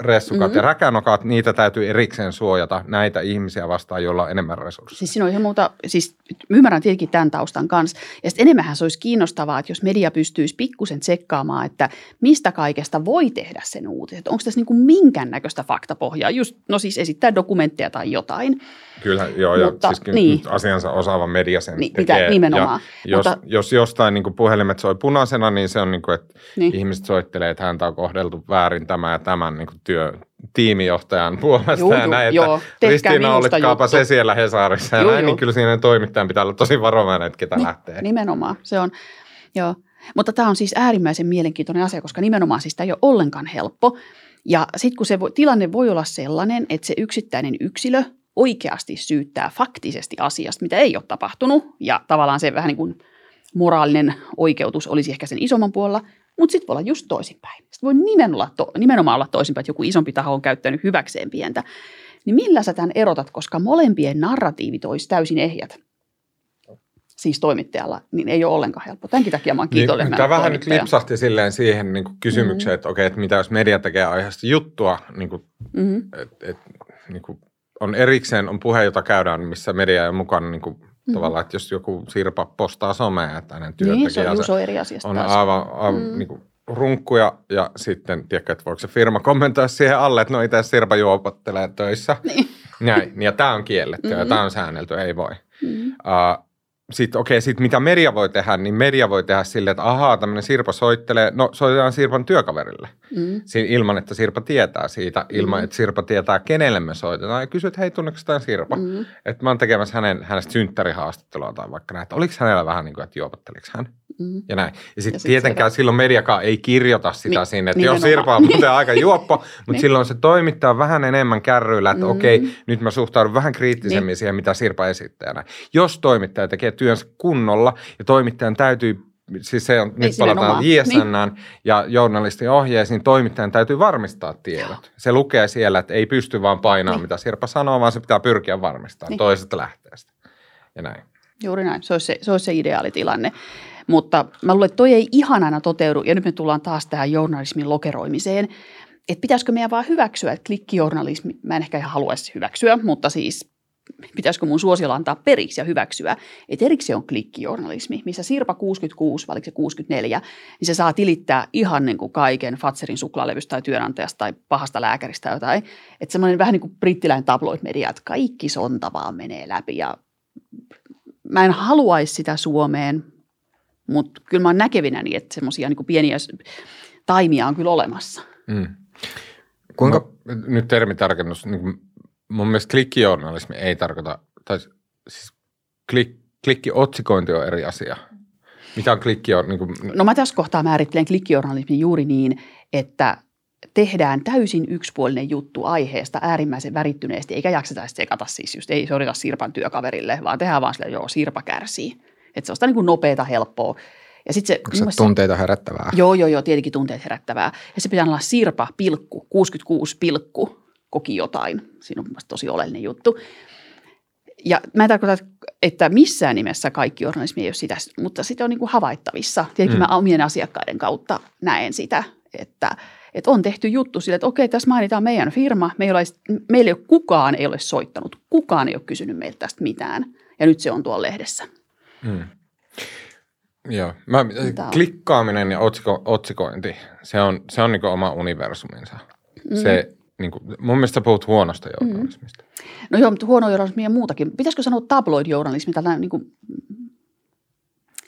ressukat mm-hmm. ja räkänokat, niitä täytyy erikseen suojata näitä ihmisiä vastaan, joilla on enemmän resursseja kurssi. Siis siinä on ihan muuta, siis ymmärrän tietenkin tämän taustan kanssa. Ja sitten enemmän se olisi kiinnostavaa, että jos media pystyisi pikkusen tsekkaamaan, että mistä kaikesta voi tehdä sen uutisen. Onko tässä niin minkäännäköistä faktapohjaa, just, no siis esittää dokumentteja tai jotain. Kyllä, joo, ja Mutta, siis niin. asiansa osaava media sen niin, tekee. Mitä, nimenomaan. Ja jos, Mutta, jos jostain niin puhelimet soi punaisena, niin se on niin kuin, että niin. ihmiset soittelee, että häntä on kohdeltu väärin tämä ja tämän niin kuin työ, tiimijohtajan [laughs] puolesta joo, ja näin, joo, että Ristiina olitkaapa se siellä Hesarissa ja joo, näin, joo. niin kyllä siinä toimittajan pitää olla tosi varovainen, että ketä niin, lähtee. Nimenomaan, se on, joo. Mutta tämä on siis äärimmäisen mielenkiintoinen asia, koska nimenomaan siis tämä ei ole ollenkaan helppo. Ja sitten kun se voi, tilanne voi olla sellainen, että se yksittäinen yksilö oikeasti syyttää faktisesti asiasta, mitä ei ole tapahtunut, ja tavallaan se vähän niin kuin moraalinen oikeutus olisi ehkä sen isomman puolella, mutta sitten voi olla just toisinpäin. Sitten voi nimenomaan olla, to, nimenomaan olla toisinpäin, että joku isompi taho on käyttänyt hyväkseen pientä. Niin millä sä tämän erotat, koska molempien narratiivit olisi täysin ehjät? siis toimittajalla, niin ei ole ollenkaan helppo. Tämänkin takia mä oon niin, kiitollinen. Niin, tämä vähän nyt lipsahti silleen siihen niin kuin kysymykseen, mm-hmm. että okei, että mitä jos media tekee aiheesta juttua, niin kuin, mm-hmm. et, et, niin kuin on erikseen on puhe, jota käydään, missä media on mukana niin kuin, mm-hmm. tavallaan, että jos joku Sirpa postaa somea, että hänen työntekijänsä niin, se on, eri on aivan, aivan mm. niin kuin, runkkuja ja sitten, tiedätkö, että voiko se firma kommentoida siihen alle, että no itse Sirpa juopottelee töissä. Niin. Näin, ja tämä on kielletty mm-hmm. ja tämä on säännelty, ei voi. Mm-hmm. Uh, sitten okei, okay, sit mitä media voi tehdä, niin media voi tehdä silleen, että ahaa, tämmöinen Sirpa soittelee, no soitetaan Sirpan työkaverille. Mm. Siin, ilman, että Sirpa tietää siitä, ilman, mm. että Sirpa tietää, kenelle me soitetaan. Ja kysyt, hei, tunneeko tämä Sirpa? Mm. Että mä oon tekemässä hänen, hänestä synttärihaastattelua tai vaikka näin, että oliko hänellä vähän niin kuin, että juopotteliko hän? Mm. Ja näin. Ja sitten sit tietenkään se... silloin mediakaan ei kirjoita sitä niin, sinne, että jos Sirpa on muuten [laughs] aika juoppo, mutta niin. silloin se toimittaa vähän enemmän kärryillä, että mm. okei, nyt mä suhtaudun vähän kriittisemmin niin. siihen, mitä Sirpa esittää. Näin. Jos toimittaja tekee työnsä kunnolla ja toimittajan täytyy siis se on, nyt palataan JSN niin. ja journalistin ohjeisiin, niin toimittajan täytyy varmistaa tiedot. Joo. Se lukee siellä, että ei pysty vaan painaa, niin. mitä Sirpa sanoo, vaan se pitää pyrkiä varmistamaan niin. toisesta lähteestä. Ja näin. Juuri näin, se olisi se, se, olisi se ideaalitilanne. Mutta mä luulen, että toi ei ihan aina toteudu, ja nyt me tullaan taas tähän journalismin lokeroimiseen, että pitäisikö meidän vaan hyväksyä, että klikkijournalismi, mä en ehkä ihan haluaisi hyväksyä, mutta siis pitäisikö mun suosiolla antaa periksi ja hyväksyä, että erikseen on klikkijournalismi, missä Sirpa 66, vai se 64, niin se saa tilittää ihan niin kuin kaiken Fatserin suklaalevystä tai työnantajasta tai pahasta lääkäristä tai jotain. Että semmoinen vähän niin kuin brittiläinen tabloid-media, että kaikki sonta vaan menee läpi ja mä en haluaisi sitä Suomeen, mutta kyllä mä oon näkevinäni, että semmoisia niin pieniä taimia on kyllä olemassa. Mm. Kuinka, no, nyt termitarkennus, niin mun mielestä klikkijournalismi ei tarkoita tai siis klik, klikkiotsikointi on eri asia. Mitä on klikki on? Niin kuin... No mä tässä kohtaa määrittelen klikkijournalismin juuri niin, että tehdään täysin yksipuolinen juttu aiheesta äärimmäisen värittyneesti, eikä jakseta sekata siis just, ei sorita Sirpan työkaverille, vaan tehdään vaan sille, joo, Sirpa kärsii. Että se on sitä niin kuin nopeata, helppoa. Ja sit se, Onko se tunteita herättävää? Joo, joo, joo, tietenkin tunteet herättävää. Ja se pitää olla Sirpa, pilkku, 66 pilkku, koki jotain. Siinä on mielestäni tosi oleellinen juttu. Ja mä en tarkoita, että missään nimessä kaikki journalismi ei ole sitä, mutta sitä on niin kuin havaittavissa. Tietenkin mm. mä omien asiakkaiden kautta näen sitä, että, että on tehty juttu sille, että okei, tässä mainitaan meidän firma. Meillä, ei, meillä ei ole kukaan ei ole soittanut, kukaan ei ole kysynyt meiltä tästä mitään. Ja nyt se on tuolla lehdessä. Mm. Joo, mä, klikkaaminen ja otsiko, otsikointi, se on, se on niin oma universuminsa. Mm. Se, niin kuin, mun mielestä puhut huonosta journalismista. Mm. No joo, mutta huono journalismi ja muutakin. Pitäisikö sanoa tabloid-journalismi, tällainen niin kuin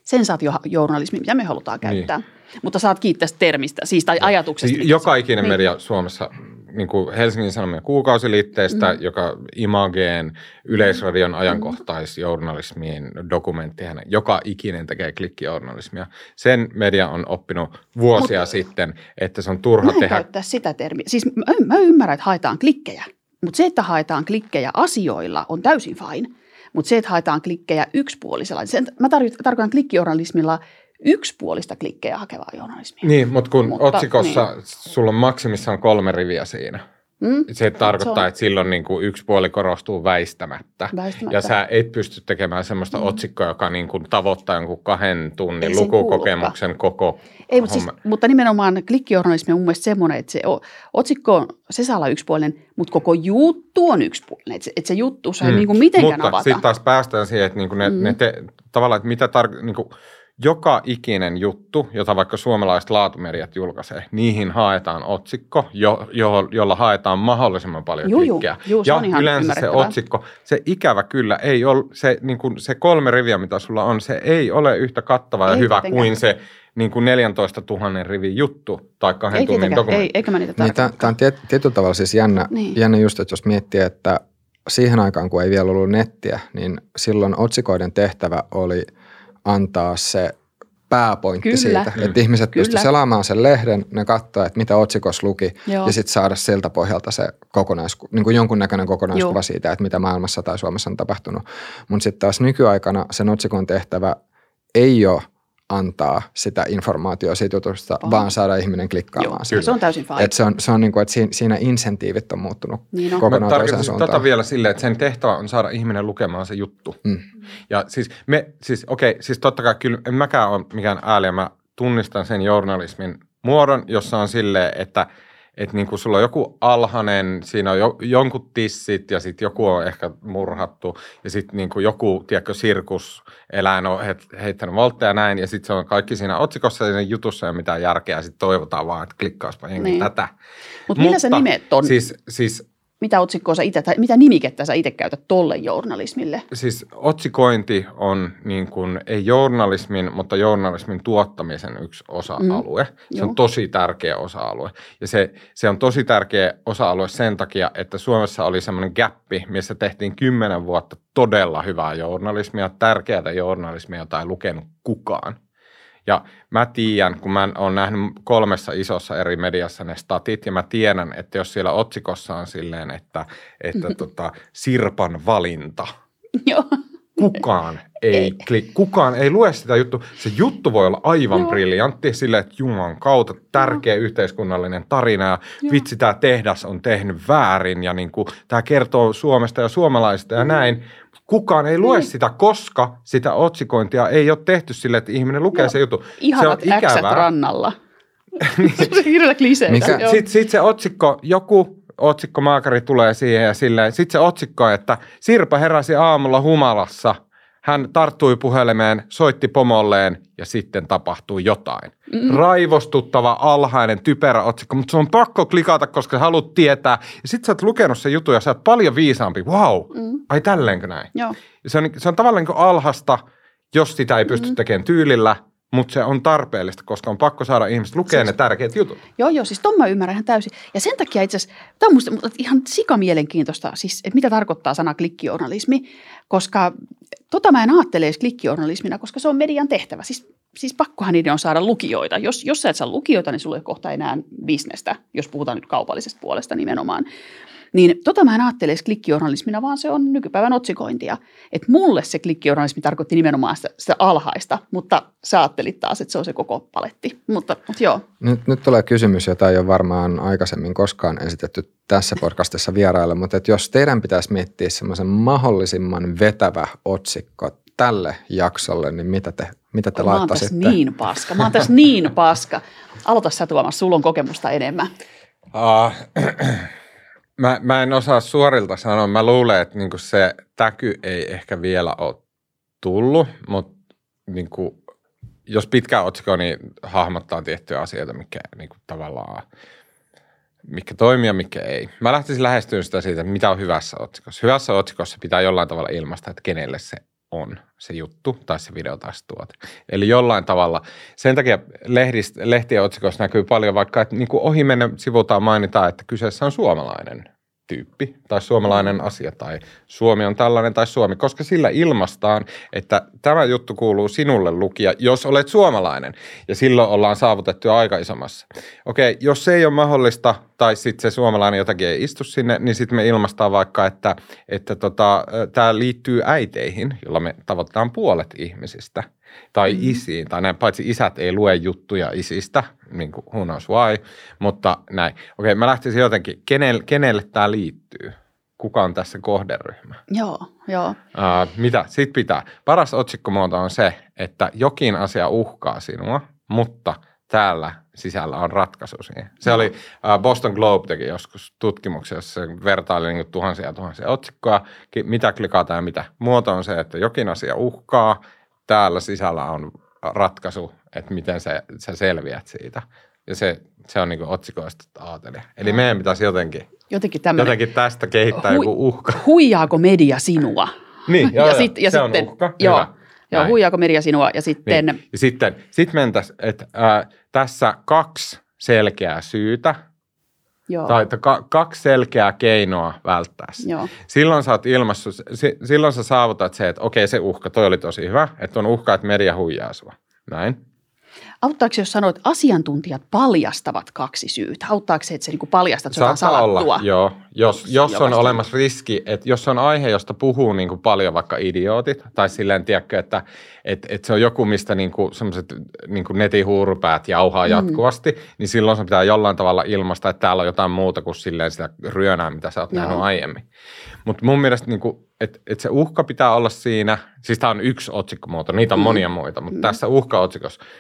sensaatiojournalismi, mitä me halutaan niin. käyttää. Niin. Mutta saat kiittää termistä, siis tai ajatuksesta. Joka ikinen niin. media Suomessa niin kuin Helsingin Sanomien kuukausiliitteestä, mm. joka Imageen, Yleisradion ajankohtaisjournalismiin, dokumenttihän, joka ikinen tekee klikkijournalismia. Sen media on oppinut vuosia Mut, sitten, että se on turha tehdä. käyttää sitä termiä. Siis mä, mä ymmärrän, että haetaan klikkejä, mutta se, että haetaan klikkejä asioilla on täysin fine. Mutta se, että haetaan klikkejä yksipuolisella, sen, mä tarkoitan klikkijournalismilla – yksipuolista klikkejä hakevaa journalismia. Niin, mutta kun mutta, otsikossa niin. sulla on maksimissaan kolme riviä siinä. Mm. Se tarkoittaa, se on... että silloin niin kuin yksi puoli korostuu väistämättä. väistämättä. Ja sä et pysty tekemään sellaista mm. otsikkoa, joka niin kuin tavoittaa jonkun kahden tunnin lukukokemuksen koko Ei, mutta, siis, mutta nimenomaan klikkijournalismi on mun mielestä semmoinen, että se otsikko, se saa olla yksipuolinen, mutta koko juttu on yksipuolinen. Että se, että se juttu saa mm. niin kuin mitenkään mutta avata. Mutta sitten taas päästään siihen, että niin kuin ne, mm. ne te, tavallaan, että mitä tar- niin kuin, joka ikinen juttu, jota vaikka suomalaiset laatumediat julkaisee, niihin haetaan otsikko, jo, jo, jolla haetaan mahdollisimman paljon juu, klikkiä. Juu, ja yleensä se otsikko, se ikävä kyllä ei ole, se, niin kuin se kolme riviä, mitä sulla on, se ei ole yhtä kattava ei ja hyvä tietenkään. kuin se niin kuin 14 000 rivin juttu tai kahden ei tunnin dokumentti. Ei, eikä mä niitä niin, Tämä on tiet, tietyllä tavalla siis jännä, niin. jännä just, että jos miettii, että siihen aikaan, kun ei vielä ollut nettiä, niin silloin otsikoiden tehtävä oli – antaa se pääpointti Kyllä. siitä, että ihmiset pystyvät selaamaan sen lehden, ne katsoo, että mitä otsikos luki Joo. ja sitten saada siltä pohjalta se kokonaisku, niin kuin jonkunnäköinen kokonaiskuva Joo. siitä, että mitä maailmassa tai Suomessa on tapahtunut. Mutta sitten taas nykyaikana sen otsikon tehtävä ei ole antaa sitä informaatiota siitä jutusta, oh. vaan saada ihminen klikkaamaan sen. Se on täysin fine. Et se on, se on niin kuin, että siinä, insentiivit on muuttunut niin on. kokonaan toiseen suuntaan. Tätä vielä silleen, että sen tehtävä on saada ihminen lukemaan se juttu. Mm. Ja siis me, siis okei, okay, siis totta kai kyllä en mäkään ole mikään ääliä, mä tunnistan sen journalismin muodon, jossa on silleen, että – että niin kuin sulla on joku alhanen, siinä on jo, jonkun tissit ja sitten joku on ehkä murhattu ja sitten niin kuin joku, tiedätkö, sirkuseläin on heittänyt voltteja näin ja sitten se on kaikki siinä otsikossa ja siinä jutussa ei ole mitään järkeä ja sitten toivotaan vaan, että klikkaaspa jengi niin. tätä. Mut Mutta millä se nimet on? Siis, siis mitä otsikkoa sä itse, tai mitä nimikettä sä itse käytät tolle journalismille? Siis otsikointi on niin kuin, ei journalismin, mutta journalismin tuottamisen yksi osa-alue. Mm, se joo. on tosi tärkeä osa-alue. Ja se, se on tosi tärkeä osa-alue sen takia, että Suomessa oli semmoinen gappi, missä tehtiin kymmenen vuotta todella hyvää journalismia, tärkeää journalismia, jota ei lukenut kukaan. Ja mä tiedän, kun mä oon nähnyt kolmessa isossa eri mediassa ne statit, ja mä tiedän, että jos siellä otsikossa on silleen, että, että [laughs] tota, Sirpan valinta, Joo. kukaan ei, ei. Klik, kukaan ei lue sitä juttua. Se juttu voi olla aivan Joo. briljantti silleen, että Jumalan kautta tärkeä Joo. yhteiskunnallinen tarina ja Joo. vitsi tämä tehdas on tehnyt väärin ja niin kuin, tämä kertoo Suomesta ja suomalaisista ja mm. näin. Kukaan ei lue niin. sitä, koska sitä otsikointia ei ole tehty sille, että ihminen lukee Joo. se juttu. Ihanat [laughs] se on ikävää. rannalla. niin. hirveä kliseitä. Sitten sit se otsikko, joku otsikkomaakari tulee siihen ja silleen, sitten se otsikko, että Sirpa heräsi aamulla humalassa – hän tarttui puhelimeen, soitti pomolleen ja sitten tapahtui jotain. Mm. Raivostuttava, alhainen, typerä otsikko, mutta se on pakko klikata, koska sä haluat tietää. Ja sitten sä oot lukenut sen jutun ja sä oot paljon viisaampi. Wow, mm. ai tälleenkö näin? Joo. Se on, se on tavallaan niin alhasta, jos sitä ei pysty mm. tekemään tyylillä, mutta se on tarpeellista, koska on pakko saada ihmiset lukemaan ne tärkeät jutut. Joo, joo, siis ton mä ymmärrän ihan täysin. Ja sen takia itse asiassa, tämä on musta ihan sikamielenkiintoista, siis että mitä tarkoittaa sana klikkijournalismi, koska tota mä en ajattele edes klikkijournalismina, koska se on median tehtävä. Siis, siis pakkohan niiden on saada lukijoita. Jos, jos sä et saa lukijoita, niin sulle ei kohta enää bisnestä, jos puhutaan nyt kaupallisesta puolesta nimenomaan. Niin tota mä en ajattele edes klikkijournalismina, vaan se on nykypäivän otsikointia. Että mulle se klikkijournalismi tarkoitti nimenomaan sitä, sitä alhaista, mutta sä ajattelit taas, että se on se koko paletti. Mutta, mutta joo. Nyt, nyt tulee kysymys, jota ei ole varmaan aikaisemmin koskaan esitetty tässä podcastissa vieraille, mutta että jos teidän pitäisi miettiä semmoisen mahdollisimman vetävä otsikko tälle jaksolle, niin mitä te, mitä te laittaisitte? Mä oon tässä niin paska. Mä oon tässä niin paska. Aloita sä Tuomas, sulla on kokemusta enemmän. Uh, Mä, mä en osaa suorilta sanoa. Mä luulen, että niinku se täky ei ehkä vielä ole tullut, mutta niinku, jos pitkä otsikko, niin hahmottaa tiettyjä asioita, mikä niinku tavallaan mikä toimii ja mikä ei. Mä lähtisin lähestyä sitä siitä, mitä on hyvässä otsikossa. Hyvässä otsikossa pitää jollain tavalla ilmaista, että kenelle se on se juttu tai se video tai se tuote. Eli jollain tavalla. Sen takia lehdist, lehtien otsikossa näkyy paljon vaikka, että niin ohimennen sivutaan mainitaan, että kyseessä on suomalainen tyyppi tai suomalainen asia tai Suomi on tällainen tai Suomi, koska sillä ilmastaan, että tämä juttu kuuluu sinulle lukia, jos olet suomalainen ja silloin ollaan saavutettu aika isommassa. Okei, jos se ei ole mahdollista tai sitten se suomalainen jotakin ei istu sinne, niin sitten me ilmastaan vaikka, että, että tota, tämä liittyy äiteihin, jolla me tavoitetaan puolet ihmisistä – tai mm. isiin, tai näin, paitsi isät ei lue juttuja isistä, niin kuin who knows why, mutta näin. Okei, mä lähtisin jotenkin, kenelle, kenelle tämä liittyy? Kuka on tässä kohderyhmä? Joo, joo. Uh, mitä? Sitten pitää. Paras otsikkomuoto on se, että jokin asia uhkaa sinua, mutta täällä sisällä on ratkaisu siihen. Se oli, uh, Boston Globe teki joskus tutkimuksia, jossa se vertaili niin tuhansia ja tuhansia otsikkoa, mitä klikataan ja mitä. Muoto on se, että jokin asia uhkaa – täällä sisällä on ratkaisu, että miten se, sä selviät siitä. Ja se, se on niin otsikoista ajatellen. Eli meidän pitäisi jotenkin, jotenkin, jotenkin tästä kehittää hui, joku uhka. Huijaako media sinua? Niin, joo, ja, sit, ja se sitten, on uhka. Joo, joo huijaako media sinua ja sitten... Niin. Ja sitten sit mentäisiin, että äh, tässä kaksi selkeää syytä – Joo. Tai että ka- kaksi selkeää keinoa välttää Joo. Silloin sä oot ilmassut, si- silloin sä saavutat se, että okei se uhka, toi oli tosi hyvä, että on uhka, että media huijaa sua. Näin. Auttaako se, jos sanoit, että asiantuntijat paljastavat kaksi syytä? Auttaako se, että se niin paljastat jotain salattua? Olla, joo. Jos, jos on olemassa riski, että jos on aihe, josta puhuu niin kuin paljon vaikka idiootit, tai silleen, tiedätkö, että että, että se on joku, mistä niin kuin semmoiset niin kuin netin huurupäät jauhaa mm. jatkuvasti, niin silloin se pitää jollain tavalla ilmaista, että täällä on jotain muuta kuin silleen sitä ryönää, mitä sä oot nähnyt aiemmin. Mutta mun mielestä niin kuin, että, että se uhka pitää olla siinä, siis tämä on yksi otsikkomuoto, niitä on mm. monia muita, mutta mm. tässä uhka-otsikossa –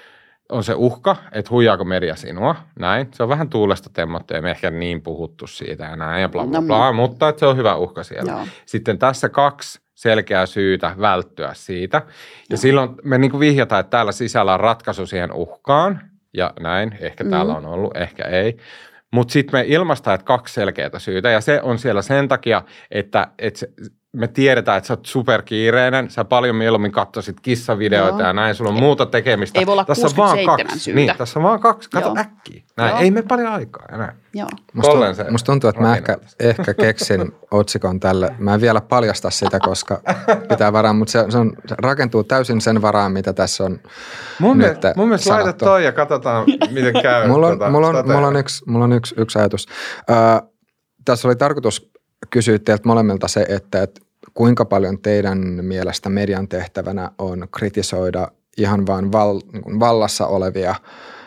on se uhka, että huijaako media sinua, näin. Se on vähän tuulesta temmattu, ei me ehkä niin puhuttu siitä ja näin ja bla bla no, bla, mutta että se on hyvä uhka siellä. Joo. Sitten tässä kaksi selkeää syytä välttyä siitä. Ja Joo. silloin me niin kuin vihjataan, että täällä sisällä on ratkaisu siihen uhkaan ja näin. Ehkä mm. täällä on ollut, ehkä ei. Mutta sitten me ilmaistaan, että kaksi selkeää syytä ja se on siellä sen takia, että, että se, me tiedetään, että sä oot superkiireinen, sä paljon mieluummin katsoisit kissavideoita Joo. ja näin, sulla on muuta tekemistä. Ei voi olla tässä on vaan kaksi. Syytä. Niin, tässä on vaan kaksi, kato Joo. äkkiä. Näin, Joo. ei me paljon aikaa ja näin. Joo. Musta, se musta tuntuu, että mä ehkä, ehkä keksin otsikon tälle. Mä en vielä paljasta sitä, koska pitää varaa, mutta se, se, on, se rakentuu täysin sen varaan, mitä tässä on Mun nyt mielestä, mun mielestä laita toi ja katsotaan, miten käy. mulla on, tuota, mulla on, mulla on, yksi, mulla on yksi, yksi ajatus. Ö, tässä oli tarkoitus kysyä teiltä molemmilta se, että, että kuinka paljon teidän mielestä median tehtävänä on kritisoida ihan vain val, niin vallassa olevia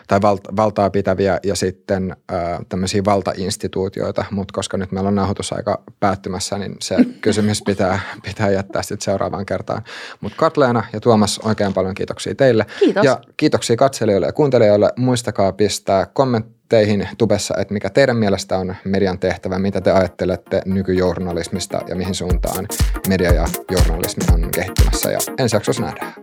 tai val, valtaa pitäviä ja sitten ää, tämmöisiä valtainstituutioita, mutta koska nyt meillä on nauhoitusaika päättymässä, niin se [laughs] kysymys pitää, pitää jättää sitten seuraavaan kertaan. Mutta Katleena ja Tuomas, oikein paljon kiitoksia teille. Kiitos. Ja kiitoksia katselijoille ja kuuntelijoille. Muistakaa pistää kommentti teihin tubessa, että mikä teidän mielestä on median tehtävä, mitä te ajattelette nykyjournalismista ja mihin suuntaan media ja journalismi on kehittymässä. Ja ensi jaksossa nähdään.